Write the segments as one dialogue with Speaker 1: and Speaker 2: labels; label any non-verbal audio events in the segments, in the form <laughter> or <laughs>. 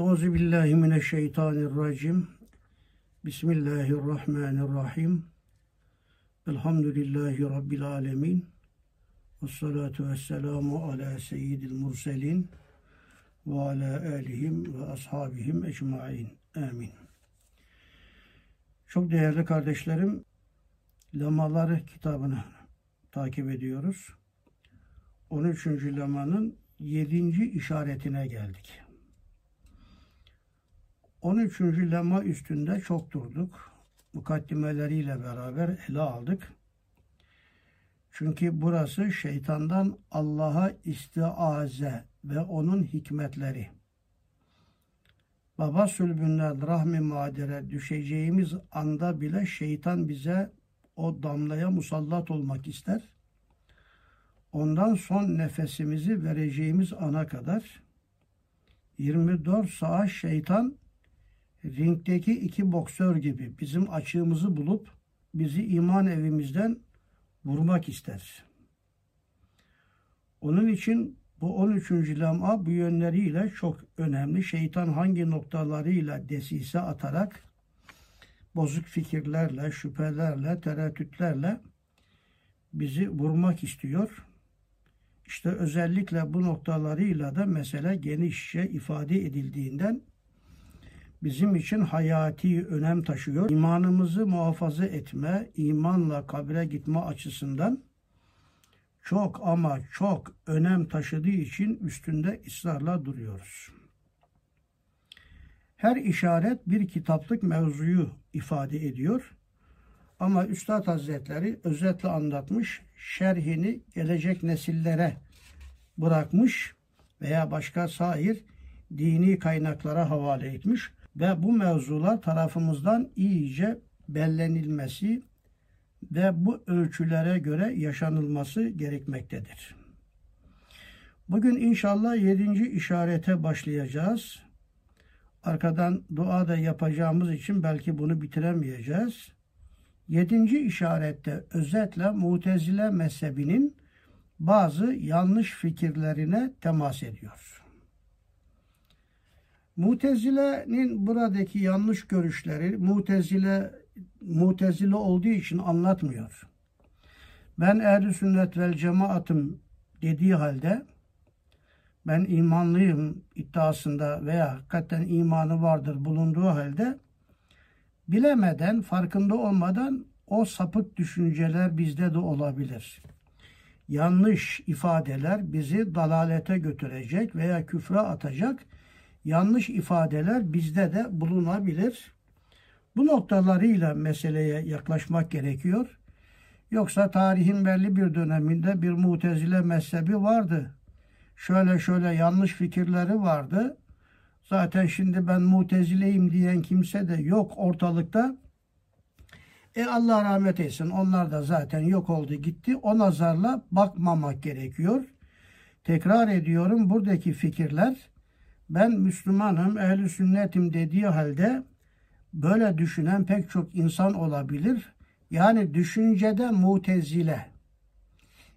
Speaker 1: Euzu billahi mineşşeytanirracim. Bismillahirrahmanirrahim. Elhamdülillahi rabbil alamin. Ves vesselamu ala seyyidil murselin ve ala alihim ve ashabihim ecmaîn. Amin. Çok değerli kardeşlerim, Lemaları kitabını takip ediyoruz. 13. lemanın 7. işaretine geldik. 13. lema üstünde çok durduk. Mukaddimeleriyle beraber ele aldık. Çünkü burası şeytandan Allah'a istiaze ve onun hikmetleri. Baba sülbünden rahmi madere düşeceğimiz anda bile şeytan bize o damlaya musallat olmak ister. Ondan son nefesimizi vereceğimiz ana kadar 24 saat şeytan ringdeki iki boksör gibi bizim açığımızı bulup bizi iman evimizden vurmak ister. Onun için bu 13. lema bu yönleriyle çok önemli. Şeytan hangi noktalarıyla desise atarak bozuk fikirlerle, şüphelerle, tereddütlerle bizi vurmak istiyor. İşte özellikle bu noktalarıyla da mesele genişçe ifade edildiğinden bizim için hayati önem taşıyor. İmanımızı muhafaza etme, imanla kabre gitme açısından çok ama çok önem taşıdığı için üstünde ısrarla duruyoruz. Her işaret bir kitaplık mevzuyu ifade ediyor. Ama Üstad Hazretleri özetle anlatmış, şerhini gelecek nesillere bırakmış veya başka sair dini kaynaklara havale etmiş ve bu mevzular tarafımızdan iyice bellenilmesi ve bu ölçülere göre yaşanılması gerekmektedir. Bugün inşallah yedinci işarete başlayacağız. Arkadan dua da yapacağımız için belki bunu bitiremeyeceğiz. Yedinci işarette özetle Mutezile mezhebinin bazı yanlış fikirlerine temas ediyor. Mutezile'nin buradaki yanlış görüşleri Mutezile Mutezile olduğu için anlatmıyor. Ben ehl sünnet vel cemaatım dediği halde ben imanlıyım iddiasında veya hakikaten imanı vardır bulunduğu halde bilemeden, farkında olmadan o sapık düşünceler bizde de olabilir. Yanlış ifadeler bizi dalalete götürecek veya küfre atacak yanlış ifadeler bizde de bulunabilir. Bu noktalarıyla meseleye yaklaşmak gerekiyor. Yoksa tarihin belli bir döneminde bir mutezile mezhebi vardı şöyle şöyle yanlış fikirleri vardı. Zaten şimdi ben mutezileyim diyen kimse de yok ortalıkta. E Allah rahmet etsin. Onlar da zaten yok oldu gitti. O nazarla bakmamak gerekiyor. Tekrar ediyorum buradaki fikirler ben Müslümanım, ehli sünnetim dediği halde böyle düşünen pek çok insan olabilir. Yani düşüncede mutezile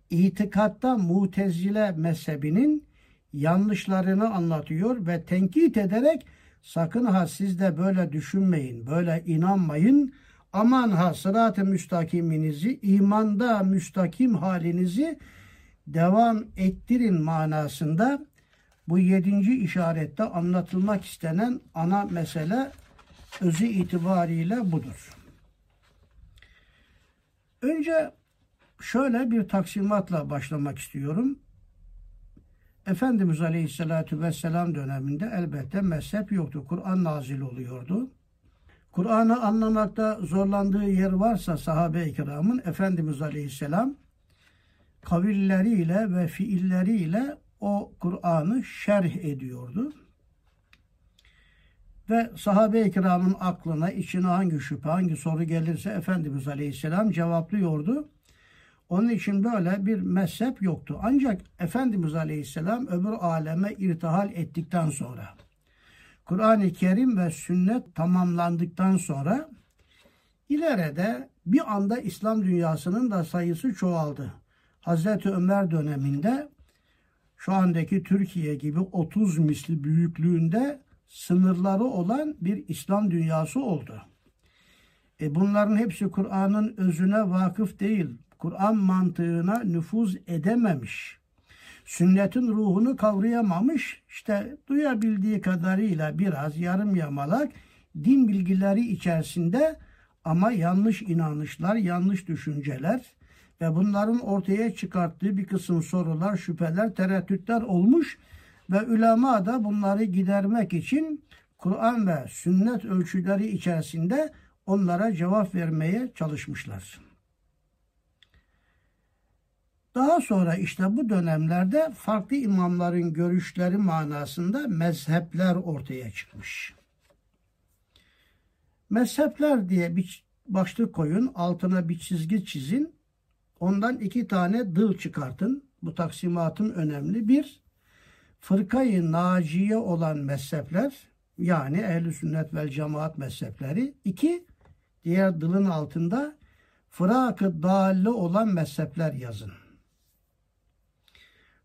Speaker 1: itikatta mutezile mezhebinin yanlışlarını anlatıyor ve tenkit ederek sakın ha siz de böyle düşünmeyin, böyle inanmayın. Aman ha sırat-ı müstakiminizi, imanda müstakim halinizi devam ettirin manasında bu yedinci işarette anlatılmak istenen ana mesele özü itibariyle budur. Önce şöyle bir taksimatla başlamak istiyorum. Efendimiz Aleyhisselatü Vesselam döneminde elbette mezhep yoktu. Kur'an nazil oluyordu. Kur'an'ı anlamakta zorlandığı yer varsa sahabe-i kiramın Efendimiz Aleyhisselam kavilleriyle ve fiilleriyle o Kur'an'ı şerh ediyordu. Ve sahabe-i kiramın aklına, içine hangi şüphe, hangi soru gelirse Efendimiz Aleyhisselam cevaplıyordu. Onun için böyle bir mezhep yoktu. Ancak Efendimiz Aleyhisselam öbür aleme irtihal ettikten sonra Kur'an-ı Kerim ve sünnet tamamlandıktan sonra ileride bir anda İslam dünyasının da sayısı çoğaldı. Hazreti Ömer döneminde şu andaki Türkiye gibi 30 misli büyüklüğünde sınırları olan bir İslam dünyası oldu. E bunların hepsi Kur'an'ın özüne vakıf değil. Kur'an mantığına nüfuz edememiş. Sünnetin ruhunu kavrayamamış. İşte duyabildiği kadarıyla biraz yarım yamalak din bilgileri içerisinde ama yanlış inanışlar, yanlış düşünceler ve bunların ortaya çıkarttığı bir kısım sorular, şüpheler, tereddütler olmuş ve ulema da bunları gidermek için Kur'an ve sünnet ölçüleri içerisinde onlara cevap vermeye çalışmışlar. Daha sonra işte bu dönemlerde farklı imamların görüşleri manasında mezhepler ortaya çıkmış. Mezhepler diye bir başlık koyun, altına bir çizgi çizin. Ondan iki tane dıl çıkartın. Bu taksimatın önemli. Bir, fırkayı naciye olan mezhepler, yani ehl sünnet vel cemaat mezhepleri. İki, diğer dılın altında fırakı dalle olan mezhepler yazın.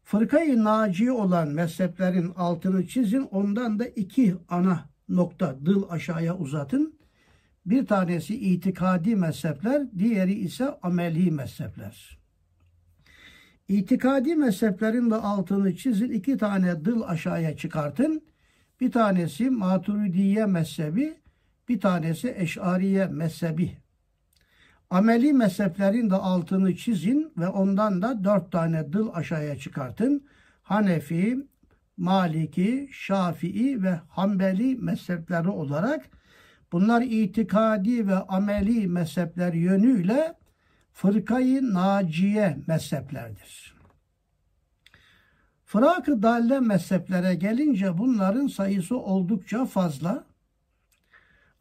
Speaker 1: Fırkayı naciye olan mezheplerin altını çizin. Ondan da iki ana nokta dıl aşağıya uzatın. Bir tanesi itikadi mezhepler, diğeri ise ameli mezhepler. İtikadi mezheplerin de altını çizin, iki tane dıl aşağıya çıkartın. Bir tanesi Maturidiye mezhebi, bir tanesi Eş'ariye mezhebi. Ameli mezheplerin de altını çizin ve ondan da dört tane dıl aşağıya çıkartın. Hanefi, Maliki, Şafii ve Hanbeli mezhepleri olarak Bunlar itikadi ve ameli mezhepler yönüyle fırkayı naciye mezheplerdir. Fırak-ı dalle mezheplere gelince bunların sayısı oldukça fazla.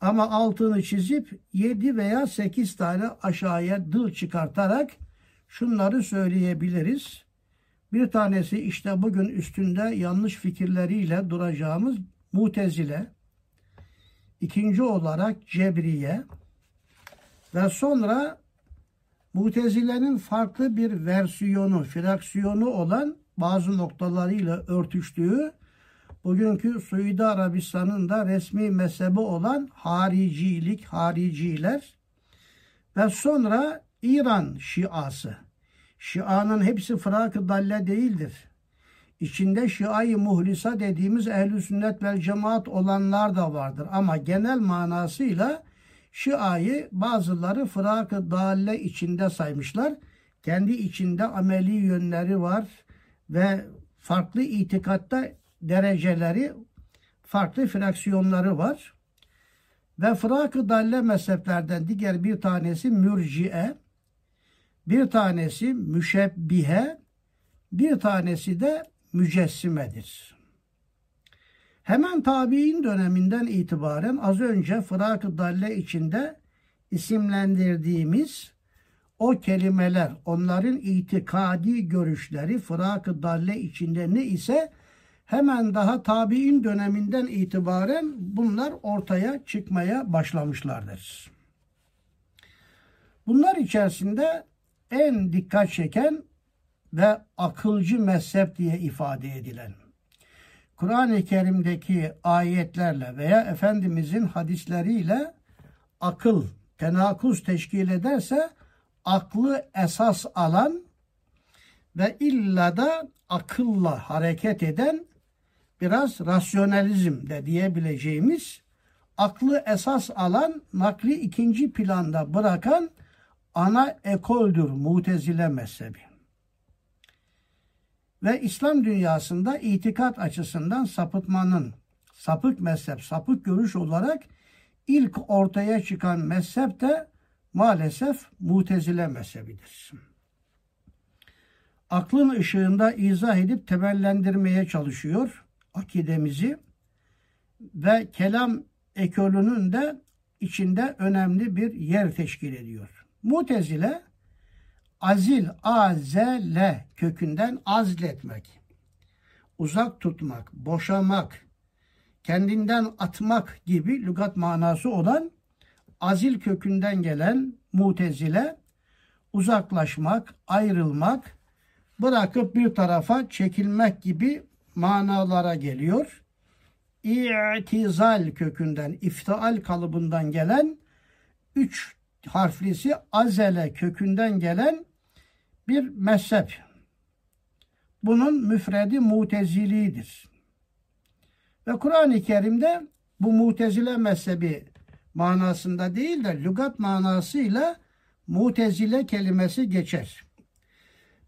Speaker 1: Ama altını çizip 7 veya 8 tane aşağıya dıl çıkartarak şunları söyleyebiliriz. Bir tanesi işte bugün üstünde yanlış fikirleriyle duracağımız mutezile. İkinci olarak Cebriye ve sonra Mutezile'nin farklı bir versiyonu, fraksiyonu olan bazı noktalarıyla örtüştüğü bugünkü Suudi Arabistan'ın da resmi mezhebi olan haricilik, hariciler ve sonra İran Şiası. Şia'nın hepsi fırak-ı dalle değildir içinde Şia-i Muhlisa dediğimiz ehl sünnet vel cemaat olanlar da vardır. Ama genel manasıyla Şia'yı bazıları fırak-ı dalle içinde saymışlar. Kendi içinde ameli yönleri var ve farklı itikatta dereceleri, farklı fraksiyonları var. Ve fırak-ı dalle mezheplerden diğer bir tanesi mürciye, bir tanesi müşebbihe, bir tanesi de mücessimedir. Hemen tabi'in döneminden itibaren az önce Fırak-ı Dalle içinde isimlendirdiğimiz o kelimeler, onların itikadi görüşleri Fırak-ı Dalle içinde ne ise hemen daha tabi'in döneminden itibaren bunlar ortaya çıkmaya başlamışlardır. Bunlar içerisinde en dikkat çeken ve akılcı mezhep diye ifade edilen Kur'an-ı Kerim'deki ayetlerle veya Efendimizin hadisleriyle akıl tenakuz teşkil ederse aklı esas alan ve illa da akılla hareket eden biraz rasyonalizm de diyebileceğimiz aklı esas alan nakli ikinci planda bırakan ana ekoldür mutezile mezhebi ve İslam dünyasında itikat açısından sapıtmanın sapık mezhep, sapık görüş olarak ilk ortaya çıkan mezhep de maalesef mutezile mezhebidir. Aklın ışığında izah edip temellendirmeye çalışıyor akidemizi ve kelam ekolünün de içinde önemli bir yer teşkil ediyor. Mutezile Azil, azele kökünden azletmek. Uzak tutmak, boşamak, kendinden atmak gibi lügat manası olan azil kökünden gelen mutezile uzaklaşmak, ayrılmak, bırakıp bir tarafa çekilmek gibi manalara geliyor. i'tizal kökünden, iftial kalıbından gelen üç harflisi azele kökünden gelen bir mezhep. Bunun müfredi mutezilidir. Ve Kur'an-ı Kerim'de bu mutezile mezhebi manasında değil de lügat manasıyla mutezile kelimesi geçer.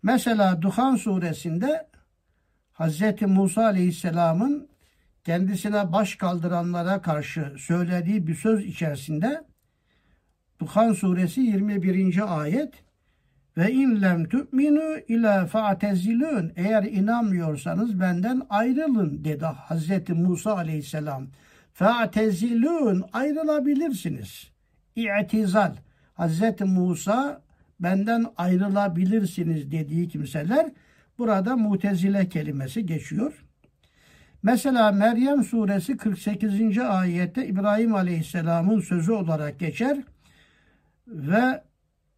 Speaker 1: Mesela Duhan suresinde Hz. Musa aleyhisselamın kendisine baş kaldıranlara karşı söylediği bir söz içerisinde Duhan suresi 21. ayet ve in lem tu'minu ila fa'tezilun eğer inanmıyorsanız benden ayrılın dedi Hazreti Musa aleyhisselam. Fa'tezilun ayrılabilirsiniz. İ'tizal Hazreti Musa benden ayrılabilirsiniz dediği kimseler burada mutezile kelimesi geçiyor. Mesela Meryem suresi 48. ayette İbrahim aleyhisselamın sözü olarak geçer. Ve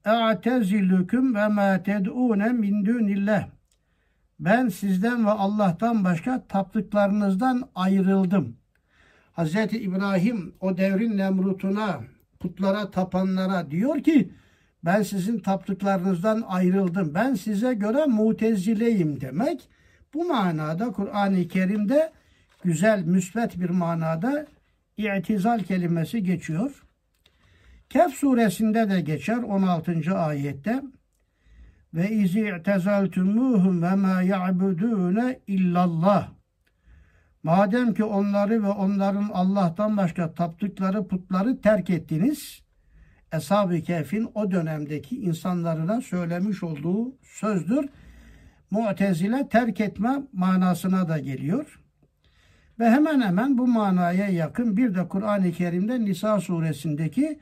Speaker 1: e'tezilüküm ve ma ted'une min dunillah. Ben sizden ve Allah'tan başka taptıklarınızdan ayrıldım. Hz. İbrahim o devrin Nemrut'una, putlara tapanlara diyor ki ben sizin taptıklarınızdan ayrıldım. Ben size göre mutezileyim demek. Bu manada Kur'an-ı Kerim'de güzel, müsbet bir manada i'tizal kelimesi geçiyor. Kehf suresinde de geçer 16. ayette. Ve izi i'tezaltumuhum ve ma ya'budune illallah. Madem ki onları ve onların Allah'tan başka taptıkları putları terk ettiniz, Eshab-ı Kehf'in o dönemdeki insanlarına söylemiş olduğu sözdür. Mu'tezile terk etme manasına da geliyor. Ve hemen hemen bu manaya yakın bir de Kur'an-ı Kerim'de Nisa suresindeki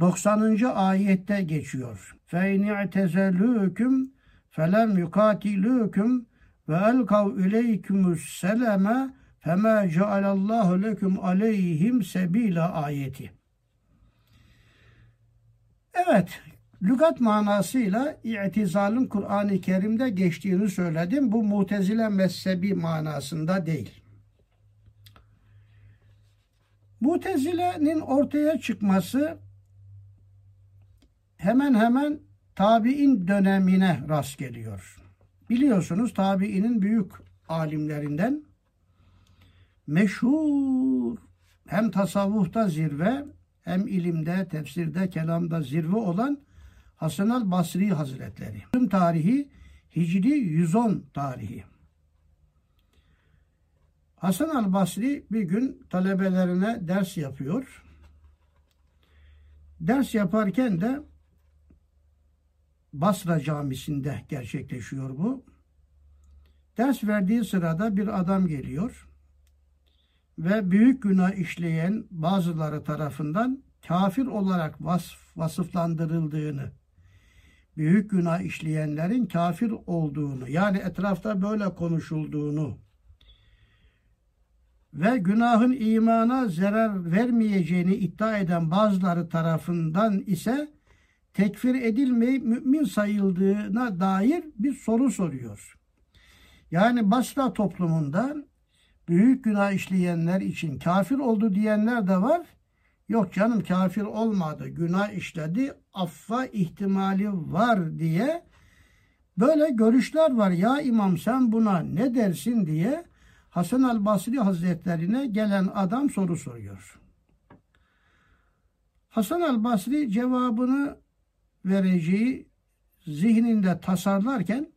Speaker 1: 90. ayette geçiyor. Fe in i'tezelûküm felem yukatilûküm ve elkav ileykümüs seleme fema cealallahu leküm aleyhim sebila ayeti. Evet, lügat manasıyla i'tizalın Kur'an-ı Kerim'de geçtiğini söyledim. Bu mutezile mezhebi manasında değil. Mutezile'nin ortaya çıkması hemen hemen tabi'in dönemine rast geliyor. Biliyorsunuz tabi'inin büyük alimlerinden meşhur hem tasavvufta zirve hem ilimde, tefsirde, kelamda zirve olan Hasan el Basri Hazretleri. Tüm tarihi Hicri 110 tarihi. Hasan el Basri bir gün talebelerine ders yapıyor. Ders yaparken de Basra camisinde gerçekleşiyor bu. Ders verdiği sırada bir adam geliyor ve büyük günah işleyen bazıları tarafından kafir olarak vasf, vasıflandırıldığını, büyük günah işleyenlerin kafir olduğunu, yani etrafta böyle konuşulduğunu ve günahın imana zarar vermeyeceğini iddia eden bazıları tarafından ise tekfir edilmeyip mümin sayıldığına dair bir soru soruyor. Yani Basra toplumunda büyük günah işleyenler için kafir oldu diyenler de var. Yok canım kafir olmadı, günah işledi, affa ihtimali var diye böyle görüşler var. Ya imam sen buna ne dersin diye Hasan el Basri Hazretlerine gelen adam soru soruyor. Hasan el Basri cevabını vereceği zihninde tasarlarken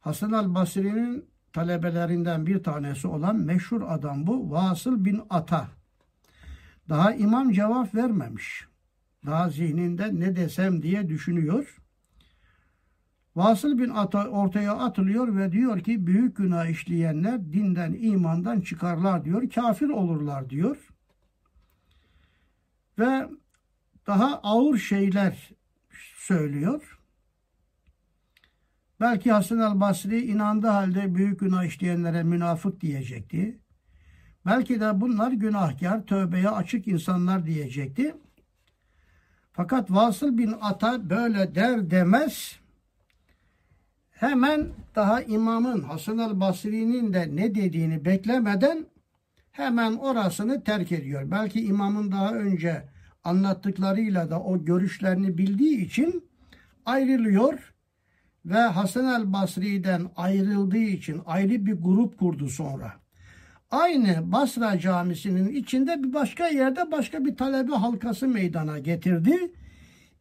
Speaker 1: Hasan el Basri'nin talebelerinden bir tanesi olan meşhur adam bu. Vasıl bin Ata. Daha imam cevap vermemiş. Daha zihninde ne desem diye düşünüyor. Vasıl bin Ata ortaya atılıyor ve diyor ki büyük günah işleyenler dinden imandan çıkarlar diyor. Kafir olurlar diyor. Ve daha ağır şeyler söylüyor. Belki Hasan el Basri inandığı halde büyük günah işleyenlere münafık diyecekti. Belki de bunlar günahkar, tövbeye açık insanlar diyecekti. Fakat Vasıl bin Ata böyle der demez hemen daha imamın Hasan el Basri'nin de ne dediğini beklemeden hemen orasını terk ediyor. Belki imamın daha önce anlattıklarıyla da o görüşlerini bildiği için ayrılıyor ve Hasan el Basri'den ayrıldığı için ayrı bir grup kurdu sonra. Aynı Basra camisinin içinde bir başka yerde başka bir talebe halkası meydana getirdi.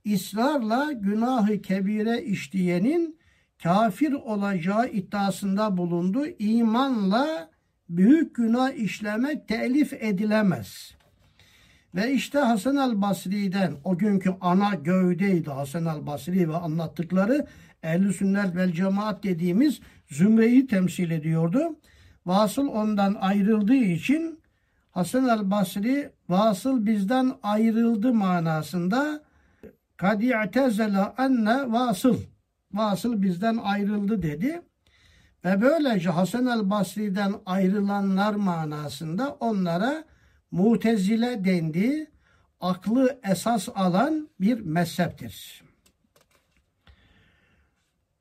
Speaker 1: İsrarla günahı kebire işleyenin kafir olacağı iddiasında bulundu. İmanla büyük günah işlemek telif edilemez. Ve işte Hasan el Basri'den o günkü ana gövdeydi Hasan el Basri ve anlattıkları ehl sünnet vel cemaat dediğimiz zümreyi temsil ediyordu. Vasıl ondan ayrıldığı için Hasan el Basri vasıl bizden ayrıldı manasında kad i'tezela enne vasıl vasıl bizden ayrıldı dedi. Ve böylece Hasan el Basri'den ayrılanlar manasında onlara mutezile dendi. Aklı esas alan bir mezheptir.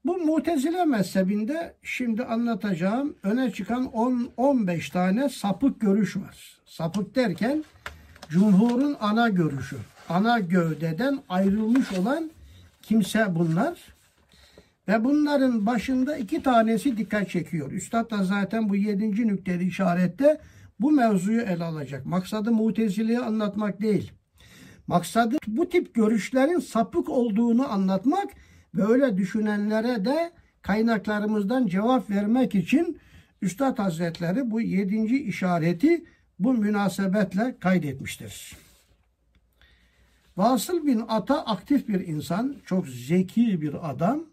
Speaker 1: Bu mutezile mezhebinde şimdi anlatacağım öne çıkan 10-15 tane sapık görüş var. Sapık derken cumhurun ana görüşü. Ana gövdeden ayrılmış olan kimse bunlar. Ve bunların başında iki tanesi dikkat çekiyor. Üstad da zaten bu yedinci nükteli işarette bu mevzuyu ele alacak. Maksadı mutezileyi anlatmak değil. Maksadı bu tip görüşlerin sapık olduğunu anlatmak böyle düşünenlere de kaynaklarımızdan cevap vermek için Üstad Hazretleri bu yedinci işareti bu münasebetle kaydetmiştir. Vasıl bin Ata aktif bir insan, çok zeki bir adam.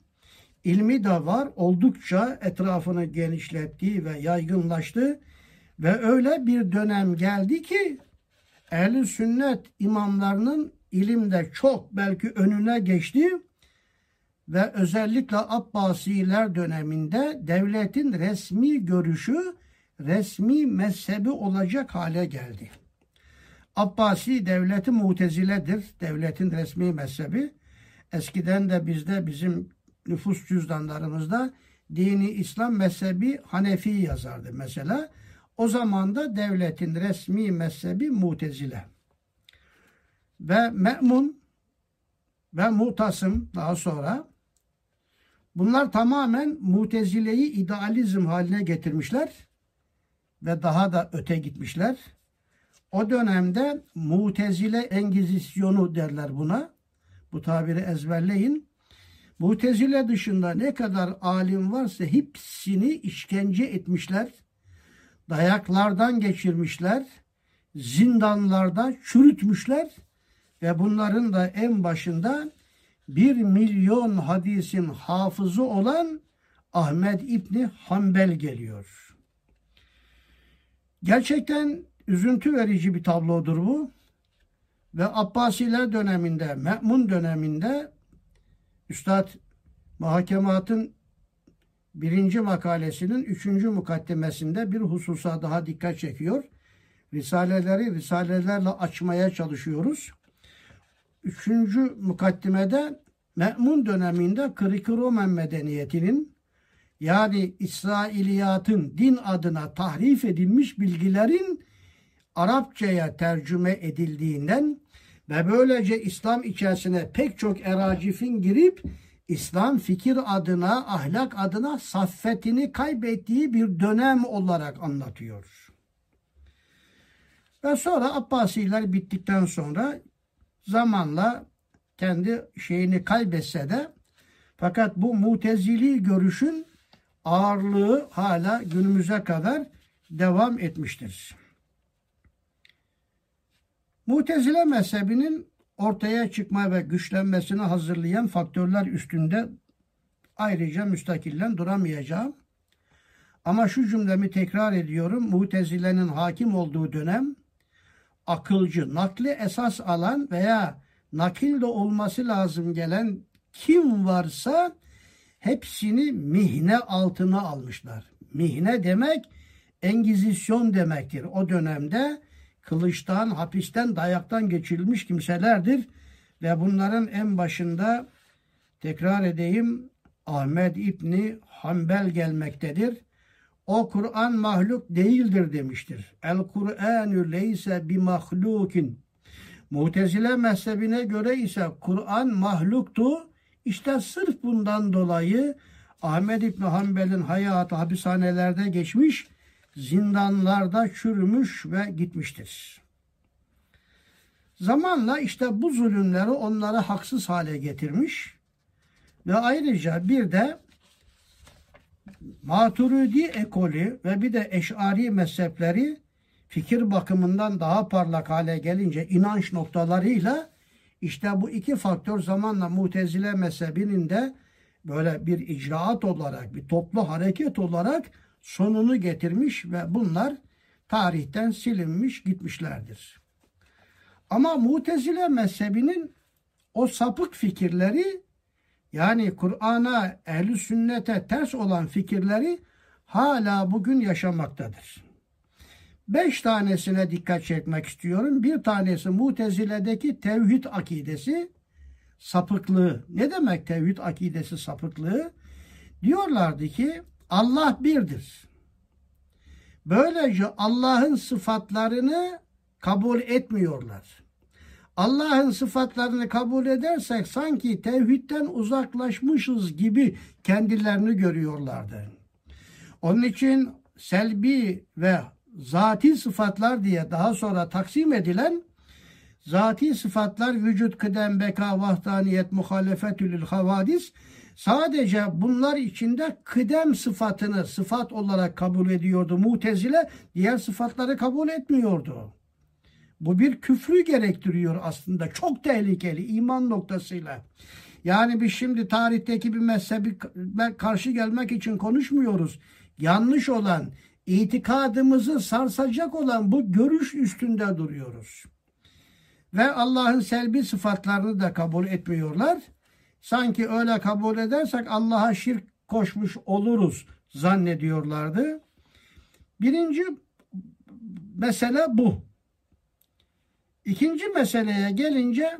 Speaker 1: İlmi de var, oldukça etrafını genişlettiği ve yaygınlaştı. Ve öyle bir dönem geldi ki ehl sünnet imamlarının ilimde çok belki önüne geçti ve özellikle Abbasiler döneminde devletin resmi görüşü resmi mezhebi olacak hale geldi. Abbasi devleti muteziledir. Devletin resmi mezhebi. Eskiden de bizde bizim nüfus cüzdanlarımızda dini İslam mezhebi Hanefi yazardı mesela. O zaman da devletin resmi mezhebi mutezile. Ve me'mun ve mutasım daha sonra bunlar tamamen mutezileyi idealizm haline getirmişler ve daha da öte gitmişler. O dönemde mutezile engizisyonu derler buna. Bu tabiri ezberleyin. Mutezile dışında ne kadar alim varsa hepsini işkence etmişler. Dayaklardan geçirmişler. Zindanlarda çürütmüşler. Ve bunların da en başında bir milyon hadisin hafızı olan Ahmet İbni Hanbel geliyor. Gerçekten üzüntü verici bir tablodur bu. Ve Abbasiler döneminde, Me'mun döneminde Üstad Muhakematın birinci makalesinin üçüncü mukaddemesinde bir hususa daha dikkat çekiyor. Risaleleri risalelerle açmaya çalışıyoruz. Üçüncü mukaddimede Me'mun döneminde Kırık Roman medeniyetinin yani İsrailiyatın din adına tahrif edilmiş bilgilerin Arapçaya tercüme edildiğinden ve böylece İslam içerisine pek çok eracifin girip İslam fikir adına, ahlak adına saffetini kaybettiği bir dönem olarak anlatıyor. Ve sonra Abbasiler bittikten sonra zamanla kendi şeyini kaybetse de fakat bu mutezili görüşün ağırlığı hala günümüze kadar devam etmiştir. Mutezile mezhebinin ortaya çıkma ve güçlenmesini hazırlayan faktörler üstünde ayrıca müstakillen duramayacağım. Ama şu cümlemi tekrar ediyorum. Mutezilenin hakim olduğu dönem akılcı, nakli esas alan veya nakilde olması lazım gelen kim varsa hepsini mihne altına almışlar. Mihne demek engizisyon demektir. O dönemde kılıçtan, hapisten, dayaktan geçirilmiş kimselerdir. Ve bunların en başında tekrar edeyim Ahmet İbni Hanbel gelmektedir. o Kur'an mahluk değildir demiştir. El Kur'anü leyse bi mahlukin. Mutezile mezhebine göre ise Kur'an mahluktu. İşte sırf bundan dolayı Ahmed İbni Hanbel'in hayatı hapishanelerde geçmiş, zindanlarda çürümüş ve gitmiştir. Zamanla işte bu zulümleri onları haksız hale getirmiş ve ayrıca bir de Maturidi ekolü ve bir de Eş'ari mezhepleri fikir bakımından daha parlak hale gelince inanç noktalarıyla işte bu iki faktör zamanla Mutezile mezhebinin de böyle bir icraat olarak, bir toplu hareket olarak sonunu getirmiş ve bunlar tarihten silinmiş gitmişlerdir. Ama Mutezile mezhebinin o sapık fikirleri yani Kur'an'a, ehli sünnete ters olan fikirleri hala bugün yaşamaktadır. Beş tanesine dikkat çekmek istiyorum. Bir tanesi Mutezile'deki tevhid akidesi sapıklığı. Ne demek tevhid akidesi sapıklığı? Diyorlardı ki Allah birdir. Böylece Allah'ın sıfatlarını kabul etmiyorlar. Allah'ın sıfatlarını kabul edersek sanki tevhidden uzaklaşmışız gibi kendilerini görüyorlardı. Onun için selbi ve zati sıfatlar diye daha sonra taksim edilen zati sıfatlar vücut, kıdem, beka, vahdaniyet, muhalefetül havadis sadece bunlar içinde kıdem sıfatını sıfat olarak kabul ediyordu. Mutezile diğer sıfatları kabul etmiyordu. Bu bir küfrü gerektiriyor aslında. Çok tehlikeli iman noktasıyla. Yani biz şimdi tarihteki bir mezhebi karşı gelmek için konuşmuyoruz. Yanlış olan, itikadımızı sarsacak olan bu görüş üstünde duruyoruz. Ve Allah'ın selbi sıfatlarını da kabul etmiyorlar. Sanki öyle kabul edersek Allah'a şirk koşmuş oluruz zannediyorlardı. Birinci mesele bu. İkinci meseleye gelince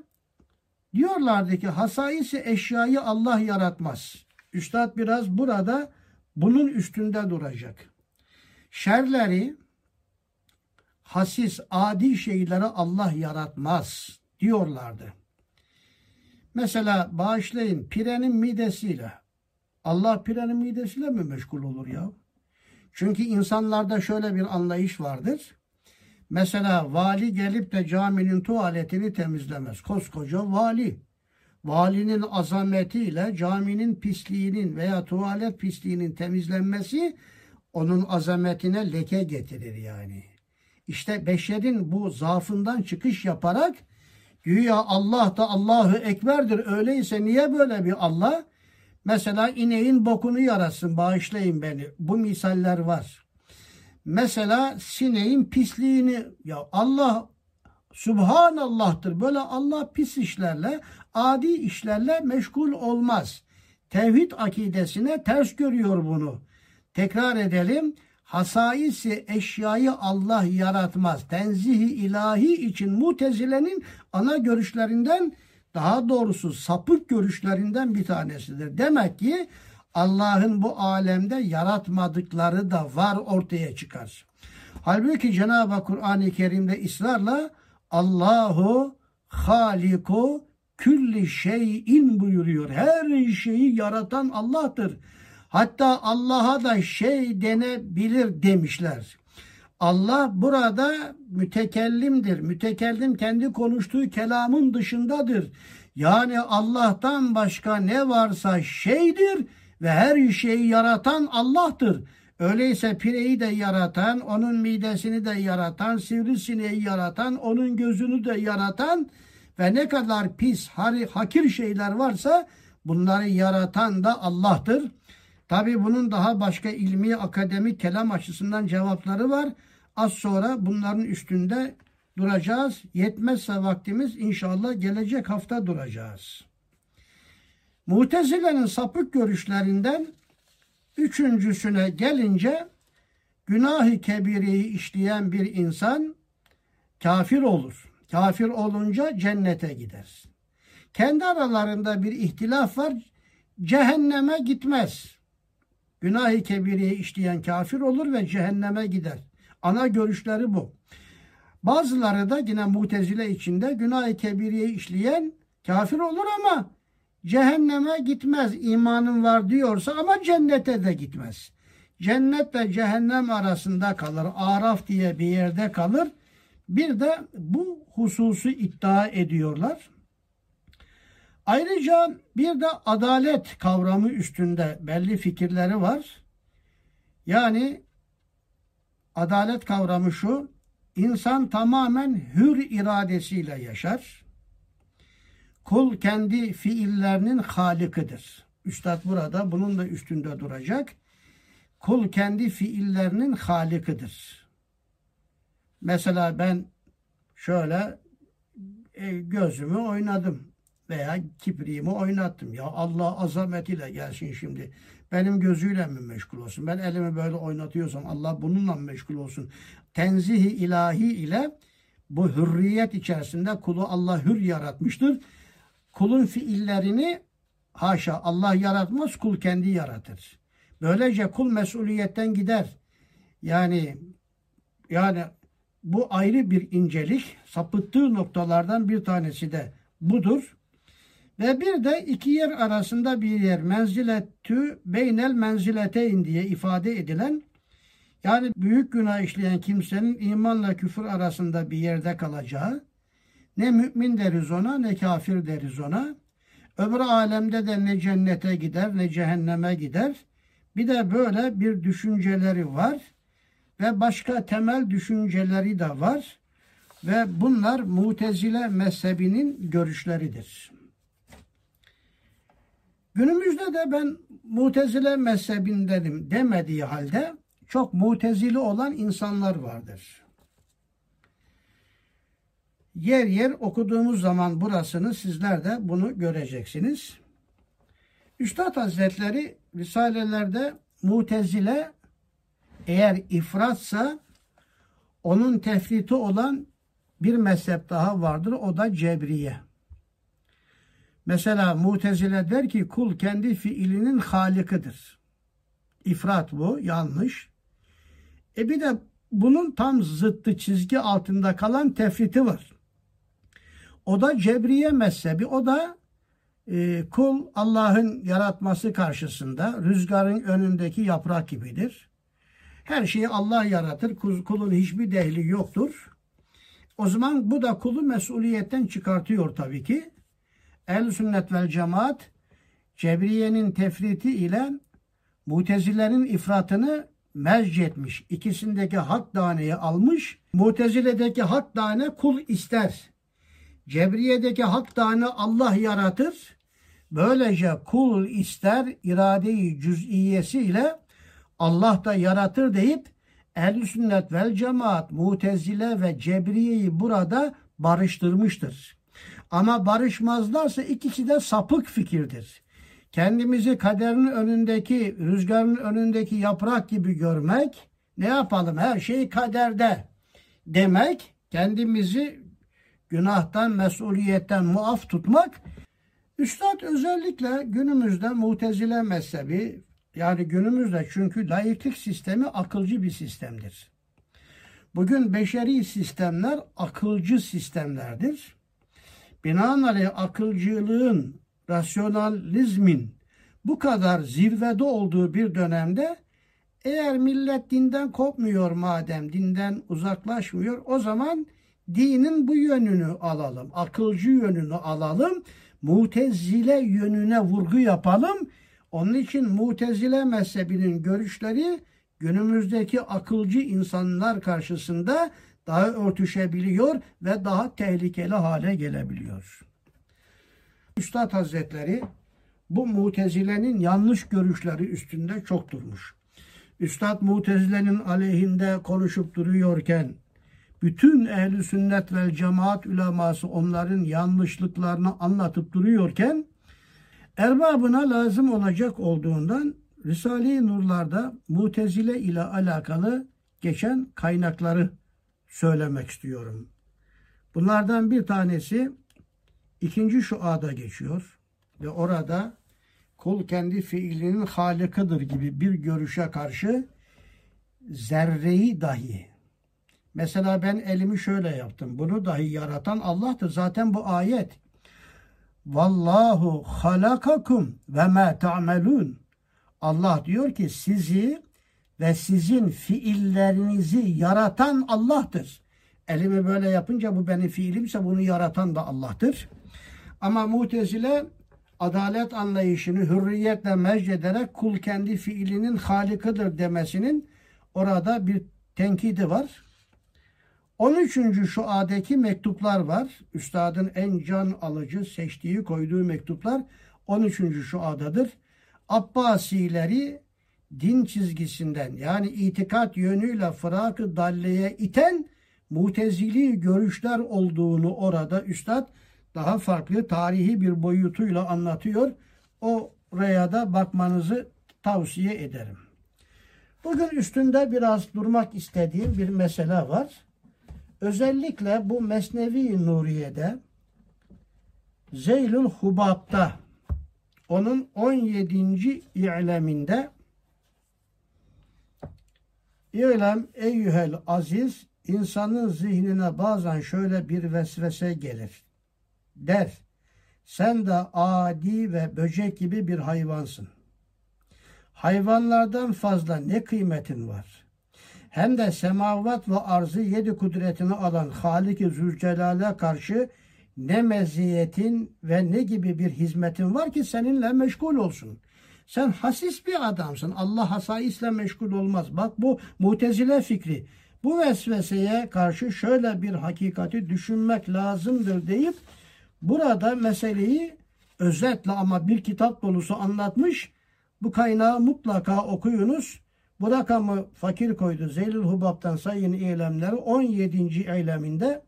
Speaker 1: diyorlardı ki hasaisi eşyayı Allah yaratmaz. Üstad biraz burada bunun üstünde duracak. Şerleri, hasis, adi şeyleri Allah yaratmaz diyorlardı. Mesela bağışlayın pirenin midesiyle Allah pirenin midesiyle mi meşgul olur ya? Çünkü insanlarda şöyle bir anlayış vardır. Mesela vali gelip de caminin tuvaletini temizlemez. Koskoca vali. Valinin azametiyle caminin pisliğinin veya tuvalet pisliğinin temizlenmesi onun azametine leke getirir yani. İşte beşerin bu zaafından çıkış yaparak güya Allah da Allahu Ekber'dir. Öyleyse niye böyle bir Allah? Mesela ineğin bokunu yarasın bağışlayın beni. Bu misaller var. Mesela sineğin pisliğini ya Allah Subhanallah'tır. Böyle Allah pis işlerle, adi işlerle meşgul olmaz. Tevhid akidesine ters görüyor bunu. Tekrar edelim. Hasaisi eşyayı Allah yaratmaz. Tenzihi ilahi için mutezilenin ana görüşlerinden daha doğrusu sapık görüşlerinden bir tanesidir. Demek ki Allah'ın bu alemde yaratmadıkları da var ortaya çıkar. Halbuki Cenab-ı Kur'an-ı Kerim'de ısrarla Allahu haliku külli şeyin buyuruyor. Her şeyi yaratan Allah'tır. Hatta Allah'a da şey denebilir demişler. Allah burada mütekellimdir. Mütekellim kendi konuştuğu kelamın dışındadır. Yani Allah'tan başka ne varsa şeydir ve her şeyi yaratan Allah'tır. Öyleyse pireyi de yaratan, onun midesini de yaratan, sivrisineği yaratan, onun gözünü de yaratan ve ne kadar pis, hari, hakir şeyler varsa bunları yaratan da Allah'tır. Tabi bunun daha başka ilmi, akademik, kelam açısından cevapları var. Az sonra bunların üstünde duracağız. Yetmezse vaktimiz inşallah gelecek hafta duracağız. Mutezile'nin sapık görüşlerinden üçüncüsüne gelince günah-ı kebireyi işleyen bir insan kafir olur. Kafir olunca cennete gider. Kendi aralarında bir ihtilaf var. Cehenneme gitmez. Günah-ı kebireyi işleyen kafir olur ve cehenneme gider. Ana görüşleri bu. Bazıları da yine mutezile içinde günah-ı kebireyi işleyen kafir olur ama cehenneme gitmez. imanın var diyorsa ama cennete de gitmez. Cennet ve cehennem arasında kalır. Araf diye bir yerde kalır. Bir de bu hususu iddia ediyorlar. Ayrıca bir de adalet kavramı üstünde belli fikirleri var. Yani adalet kavramı şu, insan tamamen hür iradesiyle yaşar. Kul kendi fiillerinin halikidir. Üstad burada bunun da üstünde duracak. Kul kendi fiillerinin halikidir. Mesela ben şöyle e, gözümü oynadım veya kipriğimi oynattım. Ya Allah azametiyle gelsin şimdi. Benim gözüyle mi meşgul olsun? Ben elimi böyle oynatıyorsam Allah bununla mı meşgul olsun? Tenzihi ilahi ile bu hürriyet içerisinde kulu Allah hür yaratmıştır. Kulun fiillerini haşa Allah yaratmaz kul kendi yaratır. Böylece kul mesuliyetten gider. Yani yani bu ayrı bir incelik. Sapıttığı noktalardan bir tanesi de budur. Ve bir de iki yer arasında bir yer menziletü beynel menzileteyn diye ifade edilen yani büyük günah işleyen kimsenin imanla küfür arasında bir yerde kalacağı ne mümin deriz ona ne kafir deriz ona. Öbür alemde de ne cennete gider ne cehenneme gider. Bir de böyle bir düşünceleri var ve başka temel düşünceleri de var ve bunlar Mutezile mezhebinin görüşleridir. Günümüzde de ben Mutezile mezhebindenim demediği halde çok mutezili olan insanlar vardır. Yer yer okuduğumuz zaman burasını sizler de bunu göreceksiniz. Üstad Hazretleri Risalelerde mutezile eğer ifratsa onun tefriti olan bir mezhep daha vardır. O da Cebriye. Mesela Mutezile der ki kul kendi fiilinin halikidir. İfrat bu, yanlış. E bir de bunun tam zıttı çizgi altında kalan tefriti var. O da Cebriye mezhebi. O da e, kul Allah'ın yaratması karşısında rüzgarın önündeki yaprak gibidir. Her şeyi Allah yaratır. Kulun hiçbir dehli yoktur. O zaman bu da kulu mesuliyetten çıkartıyor tabii ki. El sünnet vel cemaat Cebriye'nin tefriti ile Mutezilerin ifratını mezc etmiş. İkisindeki hak taneyi almış. Mutezile'deki hak tane kul ister. Cebriye'deki hak tane Allah yaratır. Böylece kul ister iradeyi cüz'iyesi ile Allah da yaratır deyip ehl sünnet vel cemaat, mutezile ve cebriyeyi burada barıştırmıştır. Ama barışmazlarsa ikisi de sapık fikirdir. Kendimizi kaderin önündeki, rüzgarın önündeki yaprak gibi görmek, ne yapalım her şey kaderde demek, kendimizi günahtan, mesuliyetten muaf tutmak. Üstad özellikle günümüzde mutezile mezhebi, yani günümüzde çünkü layıklık sistemi akılcı bir sistemdir. Bugün beşeri sistemler akılcı sistemlerdir. Binaenaleyh akılcılığın, rasyonalizmin bu kadar zirvede olduğu bir dönemde eğer millet dinden kopmuyor madem, dinden uzaklaşmıyor o zaman dinin bu yönünü alalım, akılcı yönünü alalım, mutezile yönüne vurgu yapalım. Onun için mutezile mezhebinin görüşleri günümüzdeki akılcı insanlar karşısında daha örtüşebiliyor ve daha tehlikeli hale gelebiliyor. Üstad Hazretleri bu mutezilenin yanlış görüşleri üstünde çok durmuş. Üstad mutezilenin aleyhinde konuşup duruyorken bütün ehli sünnet ve cemaat uleması onların yanlışlıklarını anlatıp duruyorken erbabına lazım olacak olduğundan Risale-i Nurlar'da mutezile ile alakalı geçen kaynakları söylemek istiyorum. Bunlardan bir tanesi ikinci şuada geçiyor ve orada kul kendi fiilinin halikıdır gibi bir görüşe karşı zerreyi dahi mesela ben elimi şöyle yaptım. Bunu dahi yaratan Allah'tır. Zaten bu ayet. Vallahu halakakum ve ma ta'melun. Allah diyor ki sizi ve sizin fiillerinizi yaratan Allah'tır. Elimi böyle yapınca bu benim fiilimse bunu yaratan da Allah'tır. Ama mutezile adalet anlayışını hürriyetle mecdederek kul kendi fiilinin halikıdır demesinin orada bir tenkidi var. 13. şu adeki mektuplar var. Üstadın en can alıcı seçtiği koyduğu mektuplar 13. şu adadır. Abbasileri din çizgisinden yani itikat yönüyle fırakı dalleye iten mutezili görüşler olduğunu orada üstad daha farklı tarihi bir boyutuyla anlatıyor. Oraya da bakmanızı tavsiye ederim. Bugün üstünde biraz durmak istediğim bir mesele var. Özellikle bu Mesnevi Nuriye'de Zeylül Hubab'da onun 17. i'leminde İ'lem eyyühel aziz insanın zihnine bazen şöyle bir vesvese gelir. Der, sen de adi ve böcek gibi bir hayvansın. Hayvanlardan fazla ne kıymetin var? Hem de semavat ve arzı yedi kudretini alan Halik-i Zülcelal'e karşı ne meziyetin ve ne gibi bir hizmetin var ki seninle meşgul olsun. Sen hasis bir adamsın. Allah hasayisle meşgul olmaz. Bak bu mutezile fikri. Bu vesveseye karşı şöyle bir hakikati düşünmek lazımdır deyip burada meseleyi özetle ama bir kitap dolusu anlatmış. Bu kaynağı mutlaka okuyunuz. Bu rakamı fakir koydu. Zeylül Hubab'tan sayın eylemleri 17. eyleminde.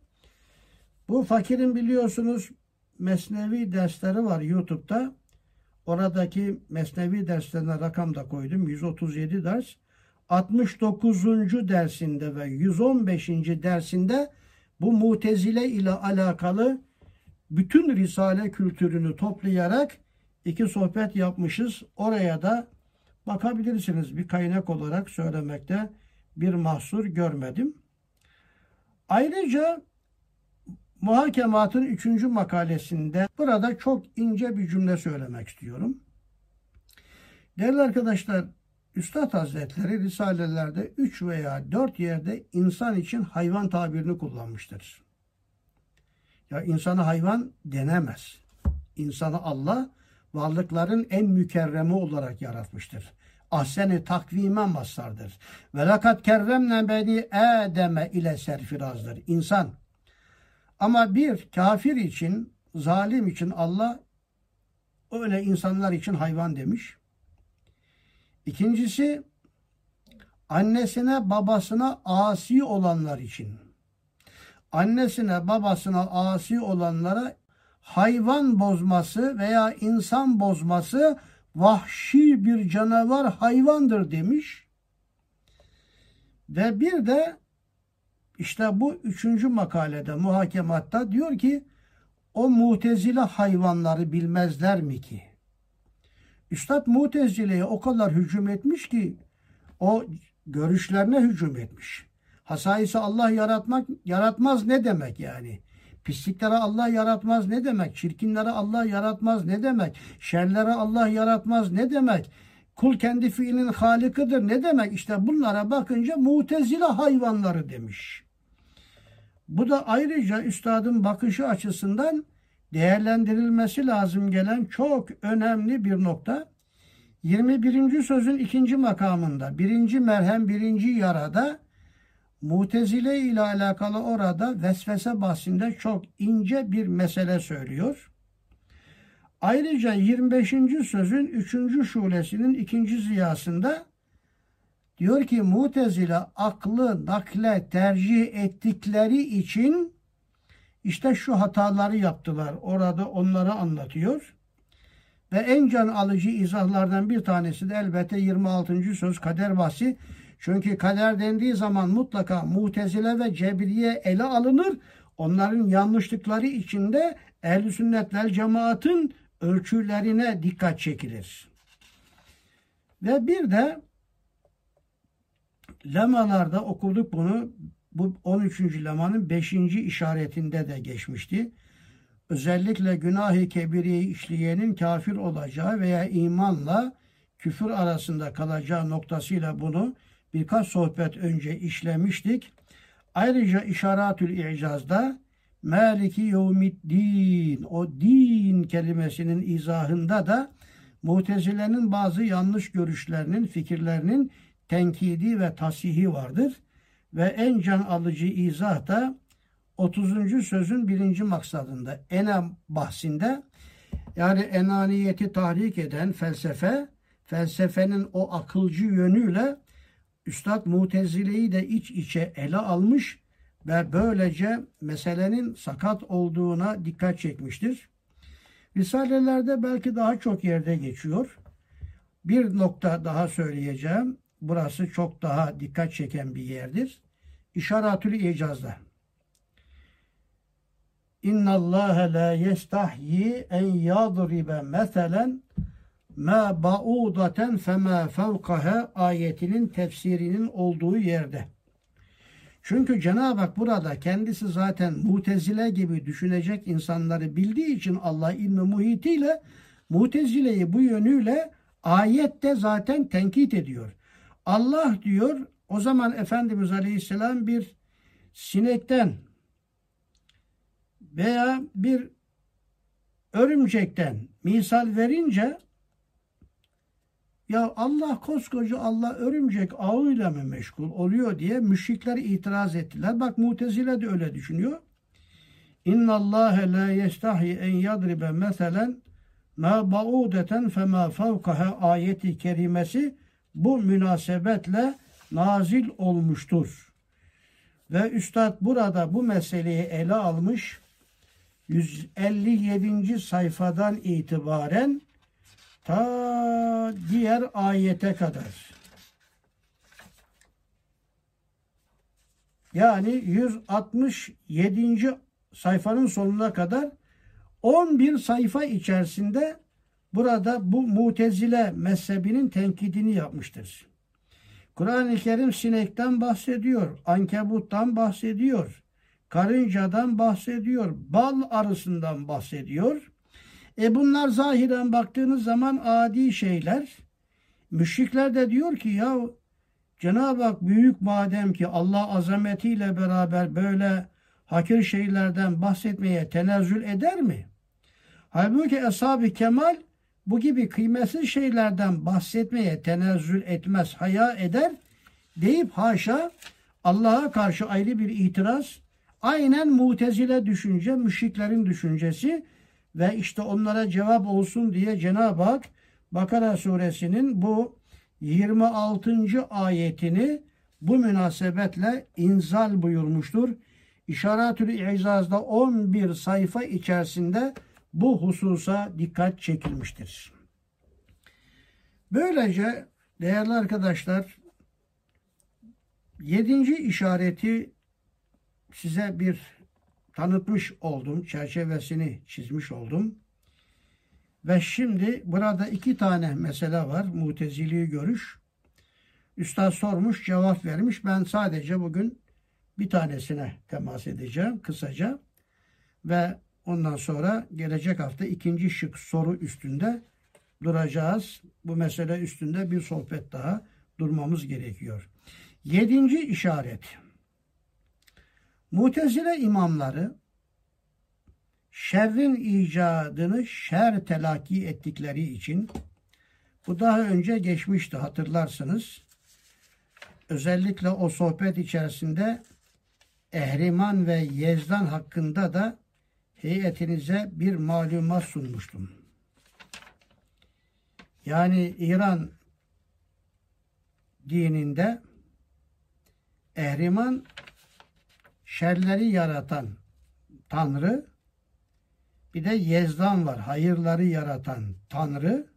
Speaker 1: Bu fakirin biliyorsunuz mesnevi dersleri var YouTube'da. Oradaki mesnevi derslerine rakam da koydum. 137 ders. 69. dersinde ve 115. dersinde bu mutezile ile alakalı bütün Risale kültürünü toplayarak iki sohbet yapmışız. Oraya da bakabilirsiniz. Bir kaynak olarak söylemekte bir mahsur görmedim. Ayrıca Muhakematın üçüncü makalesinde burada çok ince bir cümle söylemek istiyorum. Değerli arkadaşlar, Üstad Hazretleri Risalelerde üç veya dört yerde insan için hayvan tabirini kullanmıştır. Ya insana hayvan denemez. İnsanı Allah varlıkların en mükerremi olarak yaratmıştır. Ahseni takvime mazhardır. Ve lakat kerremne beni edeme ile serfirazdır. İnsan ama bir kafir için, zalim için Allah öyle insanlar için hayvan demiş. İkincisi annesine babasına asi olanlar için. Annesine babasına asi olanlara hayvan bozması veya insan bozması vahşi bir canavar hayvandır demiş. Ve bir de işte bu üçüncü makalede muhakematta diyor ki o mutezile hayvanları bilmezler mi ki? Üstad mutezileye o kadar hücum etmiş ki o görüşlerine hücum etmiş. Hasayisi Allah yaratmak yaratmaz ne demek yani? Pisliklere Allah yaratmaz ne demek? Çirkinlere Allah yaratmaz ne demek? Şerlere Allah yaratmaz ne demek? Kul kendi fiilinin halikıdır ne demek? İşte bunlara bakınca mutezile hayvanları demiş. Bu da ayrıca üstadın bakışı açısından değerlendirilmesi lazım gelen çok önemli bir nokta. 21. sözün ikinci makamında, birinci merhem, birinci yarada Mutezile ile alakalı orada vesvese bahsinde çok ince bir mesele söylüyor. Ayrıca 25. sözün 3. şulesinin ikinci ziyasında Diyor ki mutezile aklı nakle tercih ettikleri için işte şu hataları yaptılar. Orada onları anlatıyor. Ve en can alıcı izahlardan bir tanesi de elbette 26. söz kader bahsi. Çünkü kader dendiği zaman mutlaka mutezile ve cebriye ele alınır. Onların yanlışlıkları içinde ehl sünnet cemaatın ölçülerine dikkat çekilir. Ve bir de lemalarda okuduk bunu. Bu 13. lemanın 5. işaretinde de geçmişti. Özellikle günah-ı kebiriyi işleyenin kafir olacağı veya imanla küfür arasında kalacağı noktasıyla bunu birkaç sohbet önce işlemiştik. Ayrıca işaretül icazda Maliki yevmiddin o din kelimesinin izahında da Mutezile'nin bazı yanlış görüşlerinin, fikirlerinin tenkidi ve tasihi vardır. Ve en can alıcı izah da 30. sözün birinci maksadında enem bahsinde yani enaniyeti tahrik eden felsefe felsefenin o akılcı yönüyle Üstad Mutezile'yi de iç içe ele almış ve böylece meselenin sakat olduğuna dikkat çekmiştir. Risalelerde belki daha çok yerde geçiyor. Bir nokta daha söyleyeceğim. Burası çok daha dikkat çeken bir yerdir. İşaratül icazda. İnna Allah la yestahyi en yadribe meselen ma ba'udaten fema fevkaha ayetinin tefsirinin olduğu yerde. Çünkü Cenab-ı Hak burada kendisi zaten mutezile gibi düşünecek insanları bildiği için Allah ilmi muhitiyle mutezileyi bu yönüyle ayette zaten tenkit ediyor. Allah diyor o zaman Efendimiz Aleyhisselam bir sinekten veya bir örümcekten misal verince ya Allah koskoca Allah örümcek ağıyla mı meşgul oluyor diye müşrikler itiraz ettiler. Bak Mutezile de öyle düşünüyor. İnna Allah la yestahi en yadribe meselen ma ba'udeten fema fevkaha ayeti kerimesi bu münasebetle nazil olmuştur. Ve Üstad burada bu meseleyi ele almış 157. sayfadan itibaren ta diğer ayete kadar. Yani 167. sayfanın sonuna kadar 11 sayfa içerisinde burada bu mutezile mezhebinin tenkidini yapmıştır. Kur'an-ı Kerim sinekten bahsediyor, ankebuttan bahsediyor, karıncadan bahsediyor, bal arısından bahsediyor. E bunlar zahiren baktığınız zaman adi şeyler. Müşrikler de diyor ki ya Cenab-ı Hak büyük madem ki Allah azametiyle beraber böyle hakir şeylerden bahsetmeye tenezzül eder mi? Halbuki Eshab-ı Kemal bu gibi kıymetsiz şeylerden bahsetmeye tenezzül etmez, haya eder deyip haşa Allah'a karşı ayrı bir itiraz, aynen mutezile düşünce, müşriklerin düşüncesi ve işte onlara cevap olsun diye Cenab-ı Hak Bakara suresinin bu 26. ayetini bu münasebetle inzal buyurmuştur. İşaretül İzaz'da 11 sayfa içerisinde bu hususa dikkat çekilmiştir. Böylece değerli arkadaşlar yedinci işareti size bir tanıtmış oldum. Çerçevesini çizmiş oldum. Ve şimdi burada iki tane mesele var. Mutezili görüş. Üstad sormuş, cevap vermiş. Ben sadece bugün bir tanesine temas edeceğim kısaca. Ve ondan sonra gelecek hafta ikinci şık soru üstünde duracağız. Bu mesele üstünde bir sohbet daha durmamız gerekiyor. Yedinci işaret. Mutezile imamları şerrin icadını şer telakki ettikleri için bu daha önce geçmişti hatırlarsınız. Özellikle o sohbet içerisinde Ehriman ve Yezdan hakkında da heyetinize bir malumat sunmuştum. Yani İran dininde Ehriman şerleri yaratan Tanrı bir de Yezdan var. Hayırları yaratan Tanrı.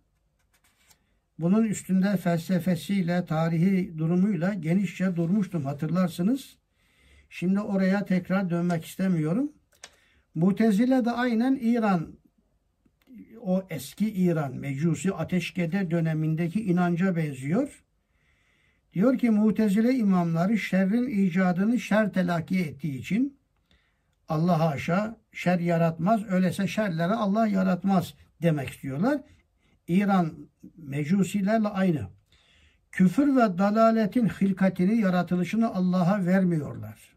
Speaker 1: Bunun üstünde felsefesiyle, tarihi durumuyla genişçe durmuştum hatırlarsınız. Şimdi oraya tekrar dönmek istemiyorum. Mutezile de aynen İran o eski İran Mecusi Ateşkede dönemindeki inanca benziyor. Diyor ki Mutezile imamları şerrin icadını şer telakki ettiği için Allah haşa şer yaratmaz. Öyleyse şerleri Allah yaratmaz demek istiyorlar. İran mecusilerle aynı. Küfür ve dalaletin hilkatini, yaratılışını Allah'a vermiyorlar.